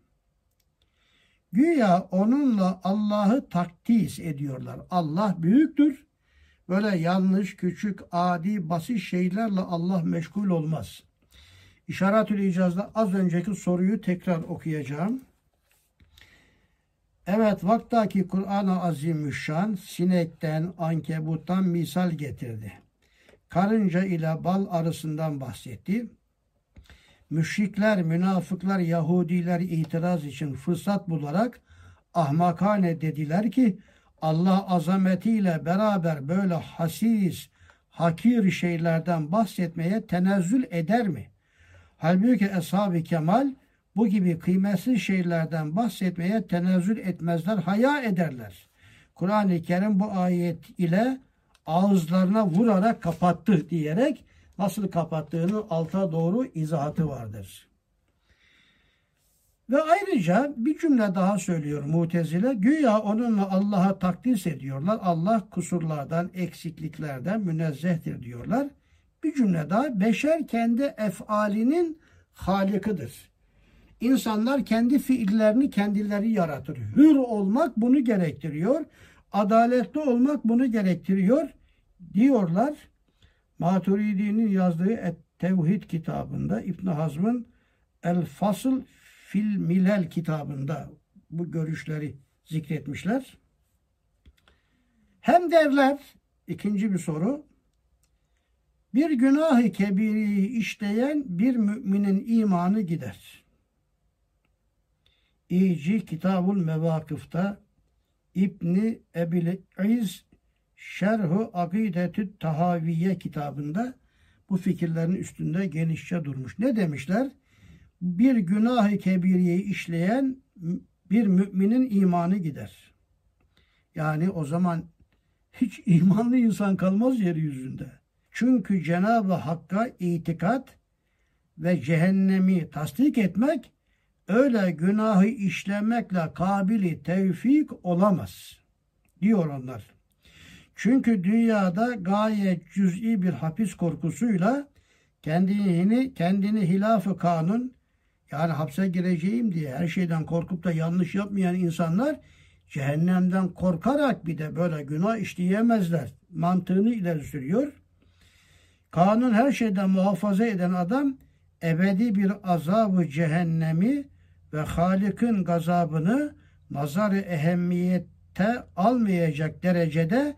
Speaker 1: Güya onunla Allah'ı takdis ediyorlar. Allah büyüktür. Böyle yanlış, küçük, adi, basit şeylerle Allah meşgul olmaz. İşaretül İcaz'da az önceki soruyu tekrar okuyacağım. Evet vaktaki Kur'an-ı Azimüşşan sinekten, ankebuttan misal getirdi. Karınca ile bal arısından bahsetti. Müşrikler, münafıklar, Yahudiler itiraz için fırsat bularak ahmakane dediler ki Allah azametiyle beraber böyle hasis, hakir şeylerden bahsetmeye tenezzül eder mi? Halbuki Eshab-ı Kemal bu gibi kıymetsiz şeylerden bahsetmeye tenezzül etmezler, haya ederler. Kur'an-ı Kerim bu ayet ile ağızlarına vurarak kapattı diyerek nasıl kapattığını alta doğru izahatı vardır. Ve ayrıca bir cümle daha söylüyor Mutezile. Güya onunla Allah'a takdis ediyorlar. Allah kusurlardan, eksikliklerden münezzehtir diyorlar. Bir cümle daha. Beşer kendi efalinin halikidir. İnsanlar kendi fiillerini kendileri yaratır. Hür olmak bunu gerektiriyor. Adaletli olmak bunu gerektiriyor diyorlar. Maturidi'nin yazdığı Et Tevhid kitabında İbn Hazm'ın El Fasıl Fil Milel kitabında bu görüşleri zikretmişler. Hem derler ikinci bir soru bir günah-ı kebiri işleyen bir müminin imanı gider. İyici Kitabul Mevakıf'ta İbni Ebil İz Şerhu Akidetü Tahaviye kitabında bu fikirlerin üstünde genişçe durmuş. Ne demişler? Bir günah-ı kebiriyeyi işleyen bir müminin imanı gider. Yani o zaman hiç <laughs> imanlı insan kalmaz yeryüzünde. Çünkü Cenab-ı Hakk'a itikat ve cehennemi tasdik etmek öyle günahı işlemekle kabili tevfik olamaz diyor onlar. Çünkü dünyada gayet cüz'i bir hapis korkusuyla kendini kendini hilafı kanun yani hapse gireceğim diye her şeyden korkup da yanlış yapmayan insanlar cehennemden korkarak bir de böyle günah işleyemezler. Mantığını ileri sürüyor. Kanun her şeyden muhafaza eden adam ebedi bir azabı cehennemi ve Halik'in gazabını nazarı ehemmiyette almayacak derecede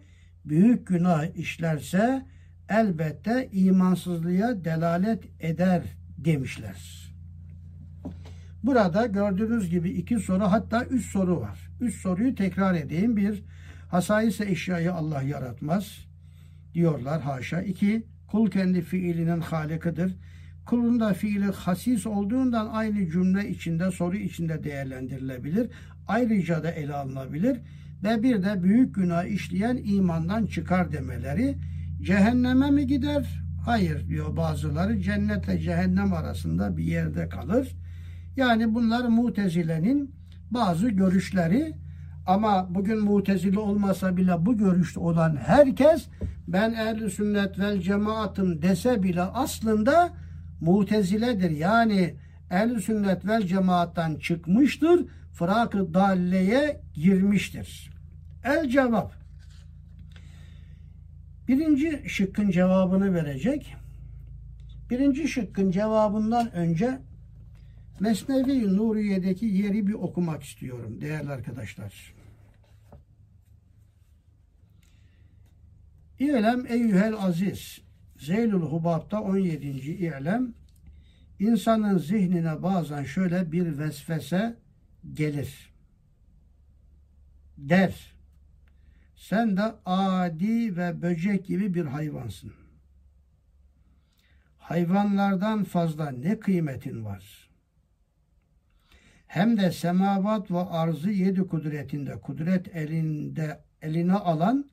Speaker 1: büyük günah işlerse elbette imansızlığa delalet eder demişler. Burada gördüğünüz gibi iki soru hatta üç soru var. Üç soruyu tekrar edeyim. Bir, hasayise eşyayı Allah yaratmaz diyorlar haşa. İki, kul kendi fiilinin halikidir. Kulun da fiili hasis olduğundan aynı cümle içinde, soru içinde değerlendirilebilir. Ayrıca da ele alınabilir. Ve bir de büyük günah işleyen imandan çıkar demeleri. Cehenneme mi gider? Hayır diyor bazıları. Cennetle cehennem arasında bir yerde kalır. Yani bunlar mutezilenin bazı görüşleri ama bugün mutezili olmasa bile bu görüşte olan herkes ben ehl sünnet vel cemaatım dese bile aslında muteziledir. Yani ehl sünnet vel cemaattan çıkmıştır. Fırak-ı dalleye girmiştir. El cevap. Birinci şıkkın cevabını verecek. Birinci şıkkın cevabından önce Mesnevi Nuriye'deki yeri bir okumak istiyorum değerli arkadaşlar. İ'lem eyyühel aziz Zeylül Hubab'da 17. İ'lem insanın zihnine bazen şöyle bir vesvese gelir. Der. Sen de adi ve böcek gibi bir hayvansın. Hayvanlardan fazla ne kıymetin var? Hem de semavat ve arzı yedi kudretinde, kudret elinde eline alan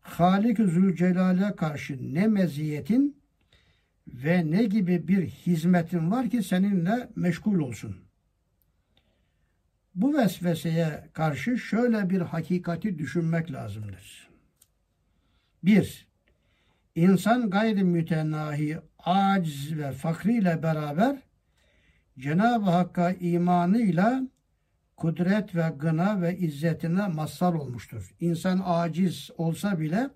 Speaker 1: Halik-i Zülcelal'e karşı ne meziyetin ve ne gibi bir hizmetin var ki seninle meşgul olsun. Bu vesveseye karşı şöyle bir hakikati düşünmek lazımdır. Bir, insan gayri mütenahi, aciz ve fakriyle beraber Cenab-ı Hakk'a imanıyla kudret ve gına ve izzetine mazhar olmuştur. İnsan aciz olsa bile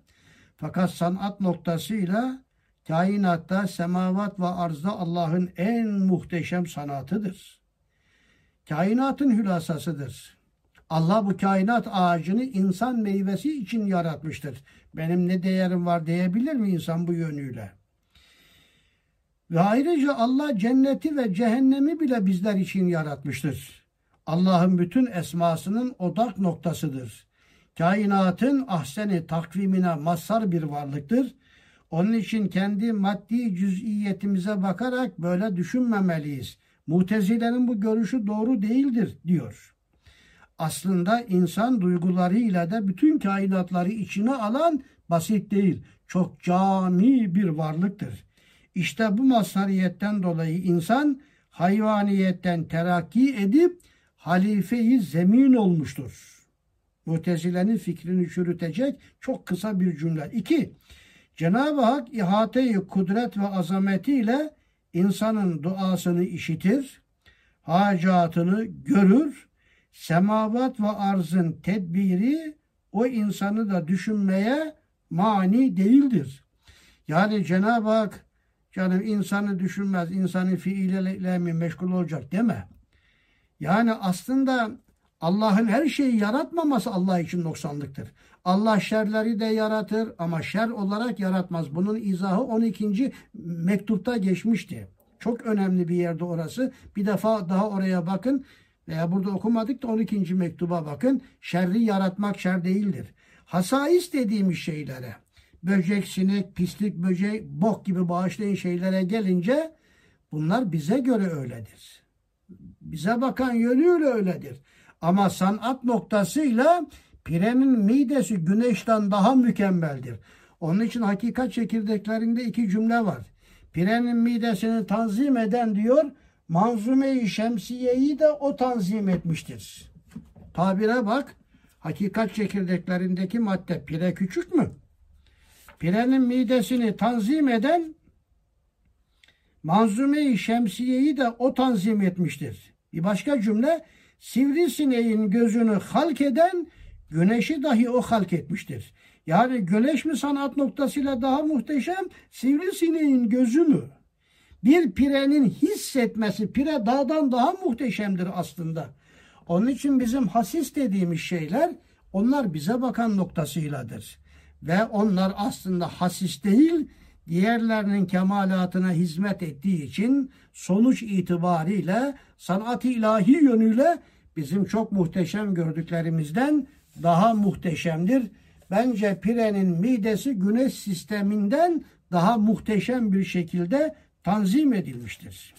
Speaker 1: fakat sanat noktasıyla kainatta, semavat ve arzda Allah'ın en muhteşem sanatıdır. Kainatın hülasasıdır. Allah bu kainat ağacını insan meyvesi için yaratmıştır. Benim ne değerim var diyebilir mi insan bu yönüyle? Ve ayrıca Allah cenneti ve cehennemi bile bizler için yaratmıştır. Allah'ın bütün esmasının odak noktasıdır. Kainatın ahseni takvimine mazhar bir varlıktır. Onun için kendi maddi cüz'iyetimize bakarak böyle düşünmemeliyiz. Mutezilerin bu görüşü doğru değildir diyor. Aslında insan duygularıyla da bütün kainatları içine alan basit değil, çok cami bir varlıktır. İşte bu mazhariyetten dolayı insan hayvaniyetten terakki edip halifeyi zemin olmuştur. Mutezilenin fikrini çürütecek çok kısa bir cümle. İki, Cenab-ı Hak ihateyi kudret ve azametiyle insanın duasını işitir, hacatını görür, semavat ve arzın tedbiri o insanı da düşünmeye mani değildir. Yani Cenab-ı Hak canım insanı düşünmez, insanın fiiliyle mi meşgul olacak deme. Yani aslında Allah'ın her şeyi yaratmaması Allah için noksanlıktır. Allah şerleri de yaratır ama şer olarak yaratmaz. Bunun izahı 12. mektupta geçmişti. Çok önemli bir yerde orası. Bir defa daha oraya bakın. Veya burada okumadık da 12. mektuba bakın. Şerri yaratmak şer değildir. Hasais dediğimiz şeylere, böcek, sinek, pislik, böcek, bok gibi bağışlayın şeylere gelince bunlar bize göre öyledir. Bize bakan yönüyle öyledir. Ama sanat noktasıyla pirenin midesi güneşten daha mükemmeldir. Onun için hakikat çekirdeklerinde iki cümle var. Pirenin midesini tanzim eden diyor, manzume-i şemsiyeyi de o tanzim etmiştir. Tabire bak, hakikat çekirdeklerindeki madde pire küçük mü? Pirenin midesini tanzim eden manzume-i şemsiyeyi de o tanzim etmiştir. Bir başka cümle, sivrisineğin gözünü halk eden güneşi dahi o halk etmiştir. Yani güneş mi sanat noktasıyla daha muhteşem, sivrisineğin gözü mü? Bir pirenin hissetmesi pire dağdan daha muhteşemdir aslında. Onun için bizim hasis dediğimiz şeyler onlar bize bakan noktasıyladır. Ve onlar aslında hasis değil, diğerlerinin kemalatına hizmet ettiği için sonuç itibariyle sanat-ı ilahi yönüyle bizim çok muhteşem gördüklerimizden daha muhteşemdir. Bence pirenin midesi güneş sisteminden daha muhteşem bir şekilde tanzim edilmiştir.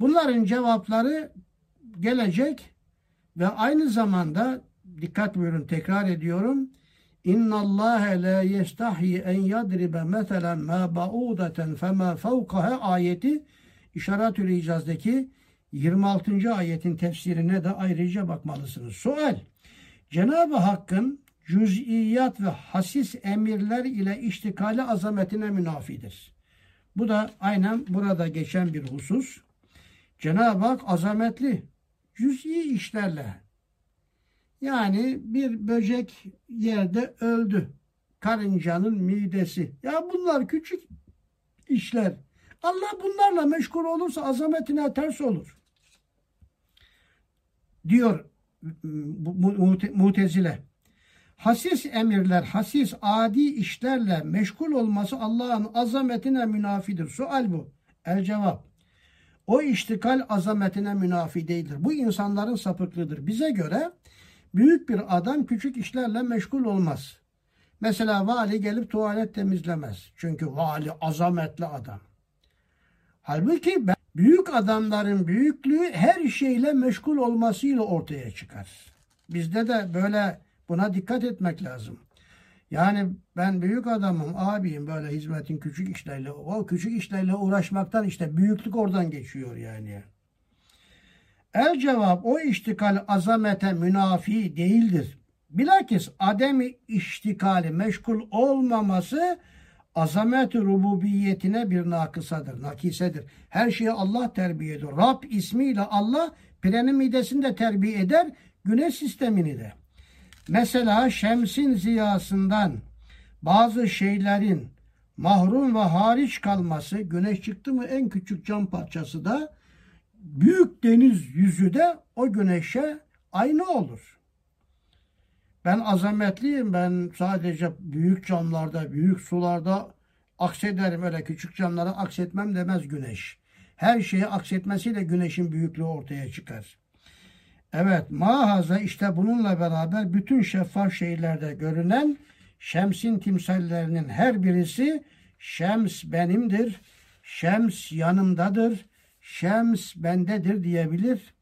Speaker 1: Bunların cevapları gelecek ve aynı zamanda dikkat buyurun tekrar ediyorum. İnna Allah la yestahi en yadribe meselen ma ba'udeten fema fevkaha ayeti İşaretül İcaz'daki 26. ayetin tefsirine de ayrıca bakmalısınız. Sual. Cenab-ı Hakk'ın cüz'iyat ve hasis emirler ile iştikali azametine münafidir. Bu da aynen burada geçen bir husus. Cenab-ı Hak azametli, cüz'i işlerle. Yani bir böcek yerde öldü. Karıncanın midesi. Ya bunlar küçük işler. Allah bunlarla meşgul olursa azametine ters olur. Diyor mutezile. Hasis emirler, hasis adi işlerle meşgul olması Allah'ın azametine münafidir. Sual bu. El cevap. O iştikal azametine münafi değildir. Bu insanların sapıklığıdır. Bize göre büyük bir adam küçük işlerle meşgul olmaz. Mesela vali gelip tuvalet temizlemez. Çünkü vali azametli adam. Halbuki büyük adamların büyüklüğü her şeyle meşgul olmasıyla ortaya çıkar. Bizde de böyle buna dikkat etmek lazım. Yani ben büyük adamım, abiyim böyle hizmetin küçük işlerle. O küçük işlerle uğraşmaktan işte büyüklük oradan geçiyor yani. El cevap o iştikal azamete münafi değildir. Bilakis ademi iştikali meşgul olmaması azamet rububiyetine bir nakısadır, nakisedir. Her şeyi Allah terbiye ediyor. Rab ismiyle Allah pirenin midesini de terbiye eder, güneş sistemini de. Mesela şemsin ziyasından bazı şeylerin mahrum ve hariç kalması, güneş çıktı mı en küçük cam parçası da büyük deniz yüzü de o güneşe aynı olur. Ben azametliyim. Ben sadece büyük camlarda, büyük sularda aksederim. Öyle küçük camlara aksetmem demez güneş. Her şeyi aksetmesiyle güneşin büyüklüğü ortaya çıkar. Evet, mahaza işte bununla beraber bütün şeffaf şeylerde görünen şemsin timsallerinin her birisi şems benimdir, şems yanımdadır, şems bendedir diyebilir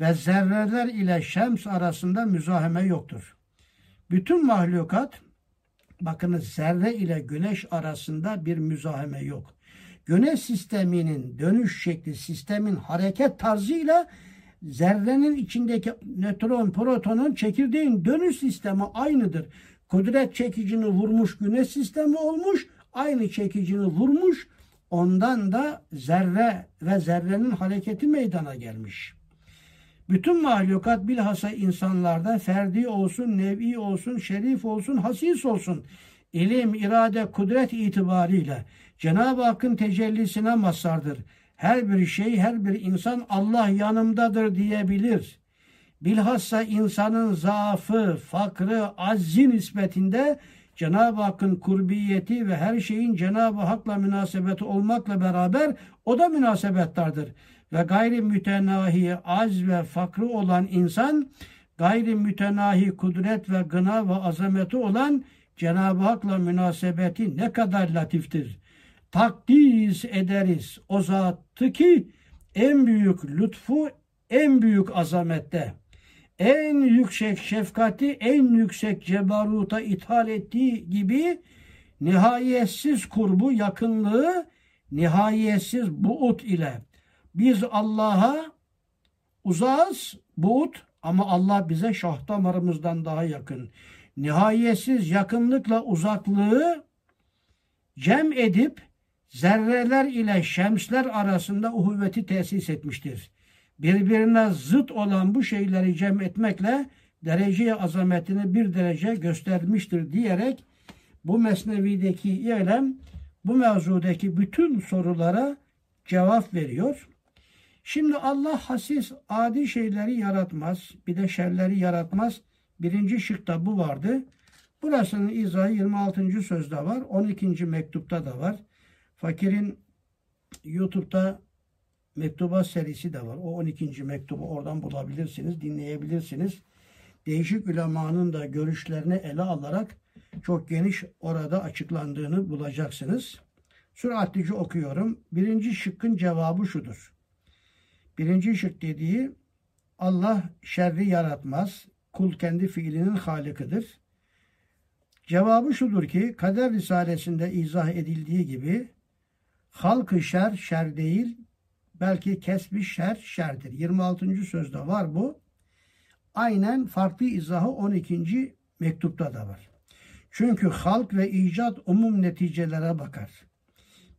Speaker 1: ve zerreler ile şems arasında müzaheme yoktur. Bütün mahlukat bakınız zerre ile güneş arasında bir müzaheme yok. Güneş sisteminin dönüş şekli, sistemin hareket tarzıyla zerrenin içindeki nötron, protonun, çekirdeğin dönüş sistemi aynıdır. Kudret çekicini vurmuş güneş sistemi olmuş, aynı çekicini vurmuş, ondan da zerre ve zerrenin hareketi meydana gelmiş. Bütün mahlukat bilhassa insanlarda ferdi olsun, nevi olsun, şerif olsun, hasis olsun, ilim, irade, kudret itibariyle Cenab-ı Hakk'ın tecellisine mazhardır. Her bir şey, her bir insan Allah yanımdadır diyebilir. Bilhassa insanın zaafı, fakrı, azzi nispetinde Cenab-ı Hakk'ın kurbiyeti ve her şeyin Cenab-ı Hak'la münasebeti olmakla beraber o da münasebettardır. Ve gayri mütenahi, az ve fakrı olan insan gayri mütenahi kudret ve gına ve azameti olan Cenab-ı Hak'la münasebeti ne kadar latiftir. Takdis ederiz o zatı ki en büyük lütfu en büyük azamette en yüksek şefkati en yüksek cebaruta ithal ettiği gibi nihayetsiz kurbu, yakınlığı nihayetsiz buut ile biz Allah'a uzağız buut ama Allah bize şah damarımızdan daha yakın. Nihayetsiz yakınlıkla uzaklığı cem edip zerreler ile şemsler arasında uhuvveti tesis etmiştir birbirine zıt olan bu şeyleri cem etmekle derece azametini bir derece göstermiştir diyerek bu mesnevideki ilem bu mevzudaki bütün sorulara cevap veriyor. Şimdi Allah hasis adi şeyleri yaratmaz. Bir de şerleri yaratmaz. Birinci şıkta bu vardı. Burasının izahı 26. sözde var. 12. mektupta da var. Fakirin YouTube'da mektubat serisi de var. O 12. mektubu oradan bulabilirsiniz, dinleyebilirsiniz. Değişik ulemanın da görüşlerini ele alarak çok geniş orada açıklandığını bulacaksınız. Süratlice okuyorum. Birinci şıkkın cevabı şudur. Birinci şık dediği Allah şerri yaratmaz. Kul kendi fiilinin halikidir. Cevabı şudur ki kader risalesinde izah edildiği gibi halkı şer şer değil belki kesbi şer şerdir. 26. sözde var bu. Aynen farklı izahı 12. mektupta da var. Çünkü halk ve icat umum neticelere bakar.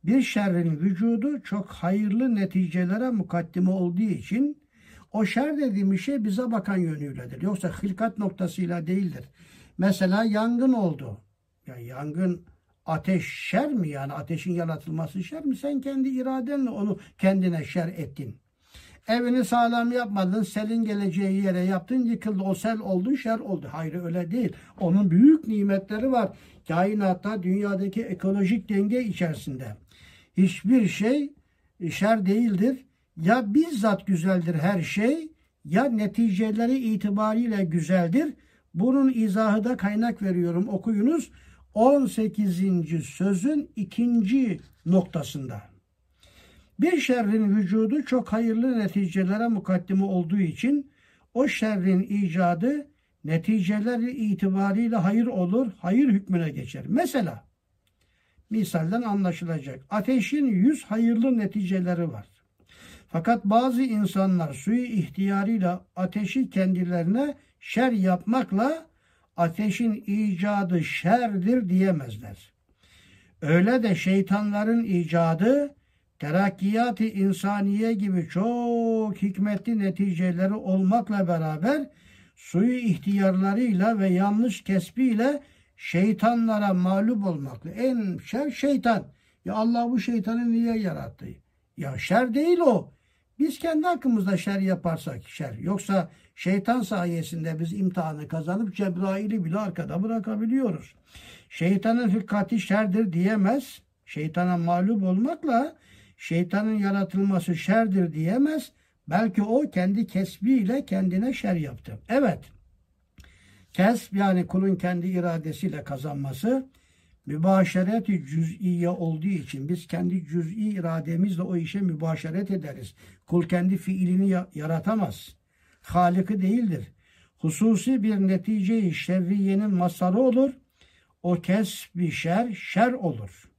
Speaker 1: Bir şerrin vücudu çok hayırlı neticelere mukaddime olduğu için o şer dediğimiz şey bize bakan yönüyledir. Yoksa hilkat noktasıyla değildir. Mesela yangın oldu. Ya yangın Ateş şer mi yani? Ateşin yaratılması şer mi? Sen kendi iradenle onu kendine şer ettin. Evini sağlam yapmadın, selin geleceği yere yaptın, yıkıldı. O sel oldu, şer oldu. Hayır öyle değil. Onun büyük nimetleri var. Kainatta, dünyadaki ekolojik denge içerisinde. Hiçbir şey şer değildir. Ya bizzat güzeldir her şey, ya neticeleri itibariyle güzeldir. Bunun izahı da kaynak veriyorum. Okuyunuz. 18. sözün ikinci noktasında. Bir şerrin vücudu çok hayırlı neticelere mukaddime olduğu için o şerrin icadı neticeleri itibariyle hayır olur, hayır hükmüne geçer. Mesela misalden anlaşılacak. Ateşin yüz hayırlı neticeleri var. Fakat bazı insanlar suyu ihtiyarıyla ateşi kendilerine şer yapmakla ateşin icadı şerdir diyemezler. Öyle de şeytanların icadı terakkiyat-ı insaniye gibi çok hikmetli neticeleri olmakla beraber suyu ihtiyarlarıyla ve yanlış kesbiyle şeytanlara mağlup olmakla. En şer şeytan. Ya Allah bu şeytanı niye yarattı? Ya şer değil o. Biz kendi hakkımızda şer yaparsak şer. Yoksa şeytan sayesinde biz imtihanı kazanıp Cebrail'i bile arkada bırakabiliyoruz. Şeytanın hırkati şerdir diyemez. Şeytana mağlup olmakla şeytanın yaratılması şerdir diyemez. Belki o kendi kesbiyle kendine şer yaptı. Evet. Kesb yani kulun kendi iradesiyle kazanması mübaşereti cüz'iye olduğu için biz kendi cüz'i irademizle o işe mübaşeret ederiz. Kul kendi fiilini yaratamaz. Halıkı değildir. Hususi bir netice-i şerriyenin masarı olur. O kes bir şer, şer olur.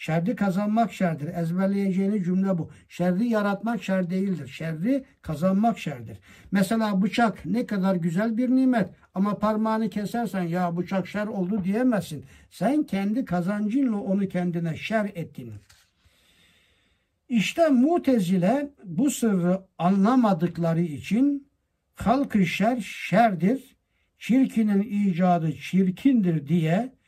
Speaker 1: Şerri kazanmak şerdir. Ezberleyeceğini cümle bu. Şerri yaratmak şer değildir. Şerri kazanmak şerdir. Mesela bıçak ne kadar güzel bir nimet. Ama parmağını kesersen ya bıçak şer oldu diyemezsin. Sen kendi kazancınla onu kendine şer ettin. İşte mutezile bu sırrı anlamadıkları için halkı şer şerdir, çirkinin icadı çirkindir diye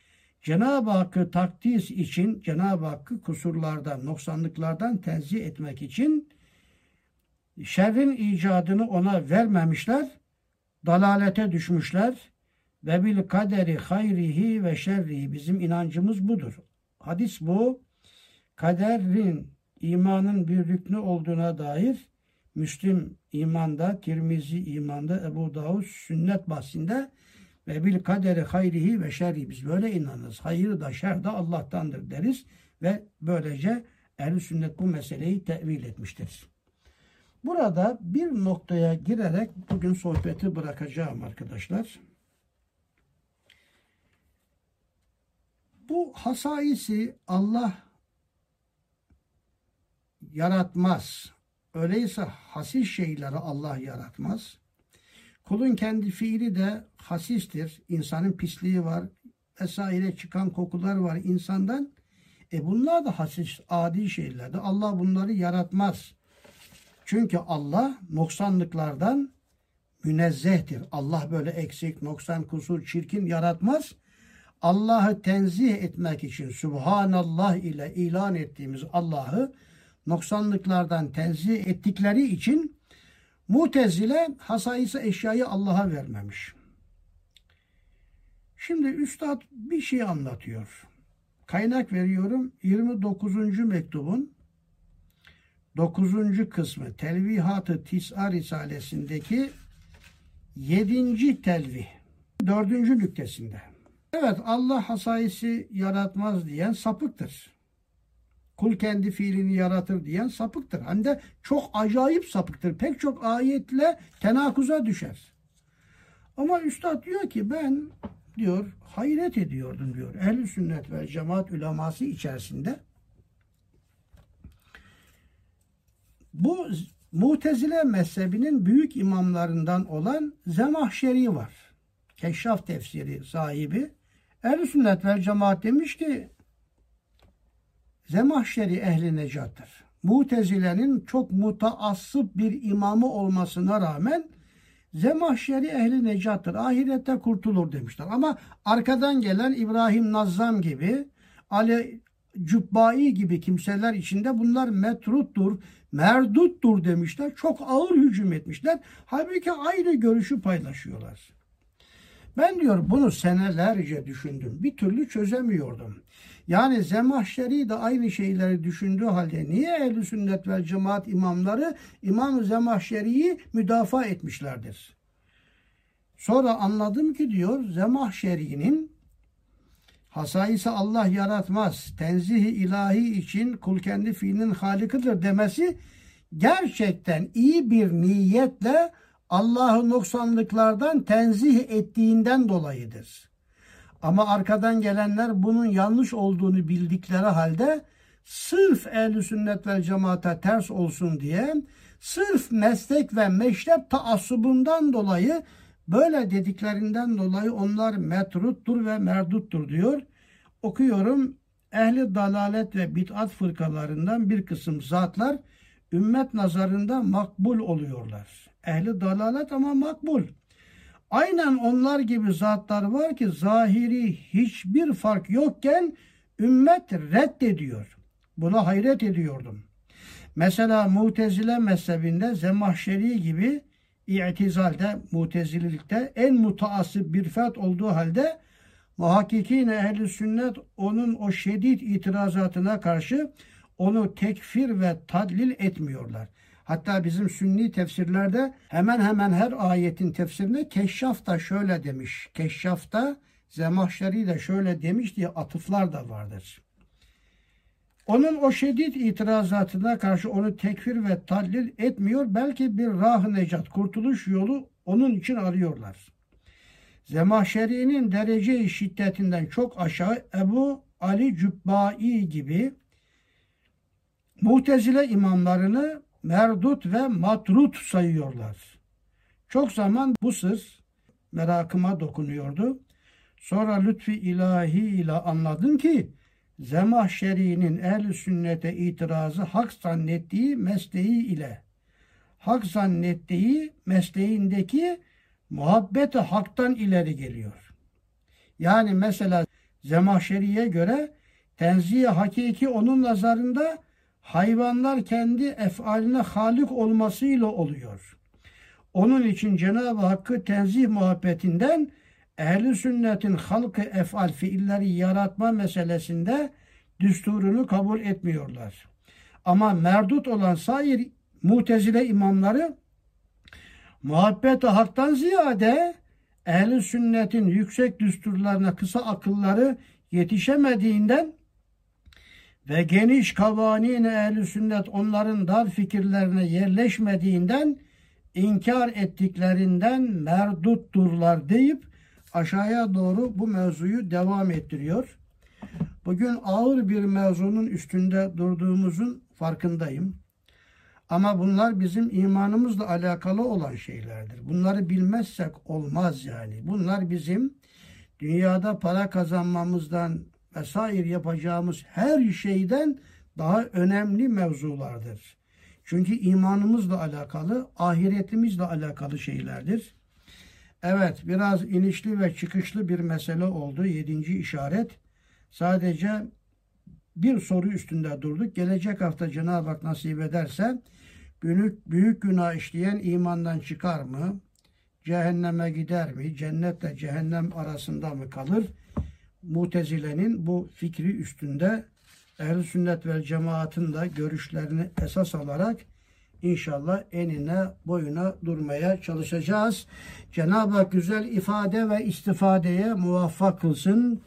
Speaker 1: Cenab-ı Hakk'ı takdis için, Cenab-ı Hakk'ı kusurlardan, noksanlıklardan tenzih etmek için şerrin icadını ona vermemişler, dalalete düşmüşler ve bil kaderi hayrihi ve şerrihi bizim inancımız budur. Hadis bu. Kaderin imanın bir rüknü olduğuna dair Müslim imanda, Tirmizi imanda, Ebu Davud sünnet bahsinde ve bil kaderi hayrihi ve şerri biz böyle inanırız. Hayır da şer de Allah'tandır deriz ve böylece ehl sünnet bu meseleyi tevil etmiştir. Burada bir noktaya girerek bugün sohbeti bırakacağım arkadaşlar. Bu hasaisi Allah yaratmaz. Öyleyse hasis şeyleri Allah yaratmaz. Kulun kendi fiili de hasistir. İnsanın pisliği var. Vesaire çıkan kokular var insandan. E bunlar da hasis, adi şeylerdir. Allah bunları yaratmaz. Çünkü Allah noksanlıklardan münezzehtir. Allah böyle eksik, noksan, kusur, çirkin yaratmaz. Allah'ı tenzih etmek için Subhanallah ile ilan ettiğimiz Allah'ı noksanlıklardan tenzih ettikleri için Mutezile hasayısı eşyayı Allah'a vermemiş. Şimdi Üstad bir şey anlatıyor. Kaynak veriyorum 29. mektubun 9. kısmı Telvihat-ı Tis'a Risalesindeki 7. telvih 4. nüktesinde. Evet Allah hasayisi yaratmaz diyen sapıktır kul kendi fiilini yaratır diyen sapıktır. Hem de çok acayip sapıktır. Pek çok ayetle tenakuza düşer. Ama üstad diyor ki ben diyor hayret ediyordum diyor. Ehl-i sünnet ve cemaat uleması içerisinde bu Mutezile mezhebinin büyük imamlarından olan Zemahşeri var. Keşraf tefsiri sahibi. Ehl-i sünnet ve cemaat demiş ki Zemahşeri ehli necattır. Mutezile'nin çok mutaassıp bir imamı olmasına rağmen Zemahşeri ehli necattır. Ahirette kurtulur demişler. Ama arkadan gelen İbrahim Nazzam gibi Ali Cübbai gibi kimseler içinde bunlar metruttur, merduttur demişler. Çok ağır hücum etmişler. Halbuki aynı görüşü paylaşıyorlar. Ben diyor bunu senelerce düşündüm. Bir türlü çözemiyordum. Yani Zemahşeri de aynı şeyleri düşündüğü halde niye ehl sünnet vel cemaat imamları İmam-ı Zemahşeri'yi müdafaa etmişlerdir? Sonra anladım ki diyor Zemahşeri'nin hasayisi Allah yaratmaz, tenzihi ilahi için kul kendi fiilinin halikıdır demesi gerçekten iyi bir niyetle Allah'ı noksanlıklardan tenzih ettiğinden dolayıdır. Ama arkadan gelenler bunun yanlış olduğunu bildikleri halde sırf ehl sünnet vel cemaate ters olsun diye sırf meslek ve meşrep taassubundan dolayı böyle dediklerinden dolayı onlar metruttur ve merduttur diyor. Okuyorum ehli dalalet ve bid'at fırkalarından bir kısım zatlar ümmet nazarında makbul oluyorlar. Ehli dalalet ama makbul. Aynen onlar gibi zatlar var ki zahiri hiçbir fark yokken ümmet reddediyor. Buna hayret ediyordum. Mesela Mutezile mezhebinde Zemahşeri gibi İ'tizal'de, Mutezililikte en mutaassıp bir fert olduğu halde muhakkikine ehli sünnet onun o şiddet itirazatına karşı onu tekfir ve tadlil etmiyorlar. Hatta bizim sünni tefsirlerde hemen hemen her ayetin tefsirinde Keşşaf da şöyle demiş. Keşşaf da Zemahşeri de şöyle demiş diye atıflar da vardır. Onun o şiddet itirazatına karşı onu tekfir ve tadlil etmiyor. Belki bir rah necat, kurtuluş yolu onun için arıyorlar. Zemahşeri'nin derece şiddetinden çok aşağı Ebu Ali Cübbai gibi Mutezile imamlarını merdut ve matrut sayıyorlar. Çok zaman bu sır merakıma dokunuyordu. Sonra lütfi ilahi ile anladım ki Zemahşeri'nin ehl sünnete itirazı hak zannettiği mesleği ile hak zannettiği mesleğindeki muhabbeti haktan ileri geliyor. Yani mesela Zemahşeri'ye göre tenziye hakiki onun nazarında hayvanlar kendi efaline halik olmasıyla oluyor. Onun için Cenab-ı Hakk'ı tenzih muhabbetinden ehli sünnetin halkı efal fiilleri yaratma meselesinde düsturunu kabul etmiyorlar. Ama merdut olan sair mutezile imamları muhabbet haktan ziyade ehli sünnetin yüksek düsturlarına kısa akılları yetişemediğinden ve geniş kavanin ehli sünnet onların dar fikirlerine yerleşmediğinden inkar ettiklerinden merdutturlar deyip aşağıya doğru bu mevzuyu devam ettiriyor. Bugün ağır bir mevzunun üstünde durduğumuzun farkındayım. Ama bunlar bizim imanımızla alakalı olan şeylerdir. Bunları bilmezsek olmaz yani. Bunlar bizim dünyada para kazanmamızdan vesaire yapacağımız her şeyden daha önemli mevzulardır. Çünkü imanımızla alakalı, ahiretimizle alakalı şeylerdir. Evet, biraz inişli ve çıkışlı bir mesele oldu. Yedinci işaret. Sadece bir soru üstünde durduk. Gelecek hafta Cenab-ı Hak nasip ederse büyük, büyük günah işleyen imandan çıkar mı? Cehenneme gider mi? Cennetle cehennem arasında mı kalır? Mutezile'nin bu fikri üstünde ehl sünnet ve cemaatın da görüşlerini esas alarak inşallah enine boyuna durmaya çalışacağız. Cenab-ı Hak güzel ifade ve istifadeye muvaffak kılsın.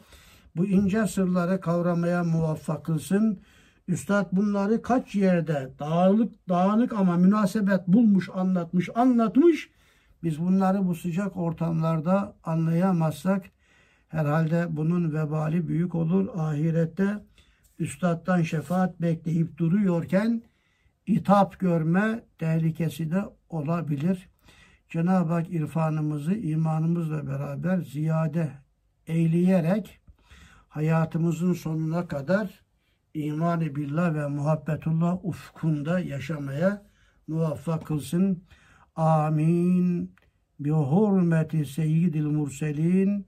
Speaker 1: Bu ince sırları kavramaya muvaffak kılsın. Üstad bunları kaç yerde dağılık, dağınık ama münasebet bulmuş, anlatmış, anlatmış. Biz bunları bu sıcak ortamlarda anlayamazsak herhalde bunun vebali büyük olur. Ahirette üstaddan şefaat bekleyip duruyorken itap görme tehlikesi de olabilir. Cenab-ı Hak irfanımızı imanımızla beraber ziyade eyleyerek hayatımızın sonuna kadar iman billah ve muhabbetullah ufkunda yaşamaya muvaffak kılsın. Amin. Bi hurmeti seyyidil murselin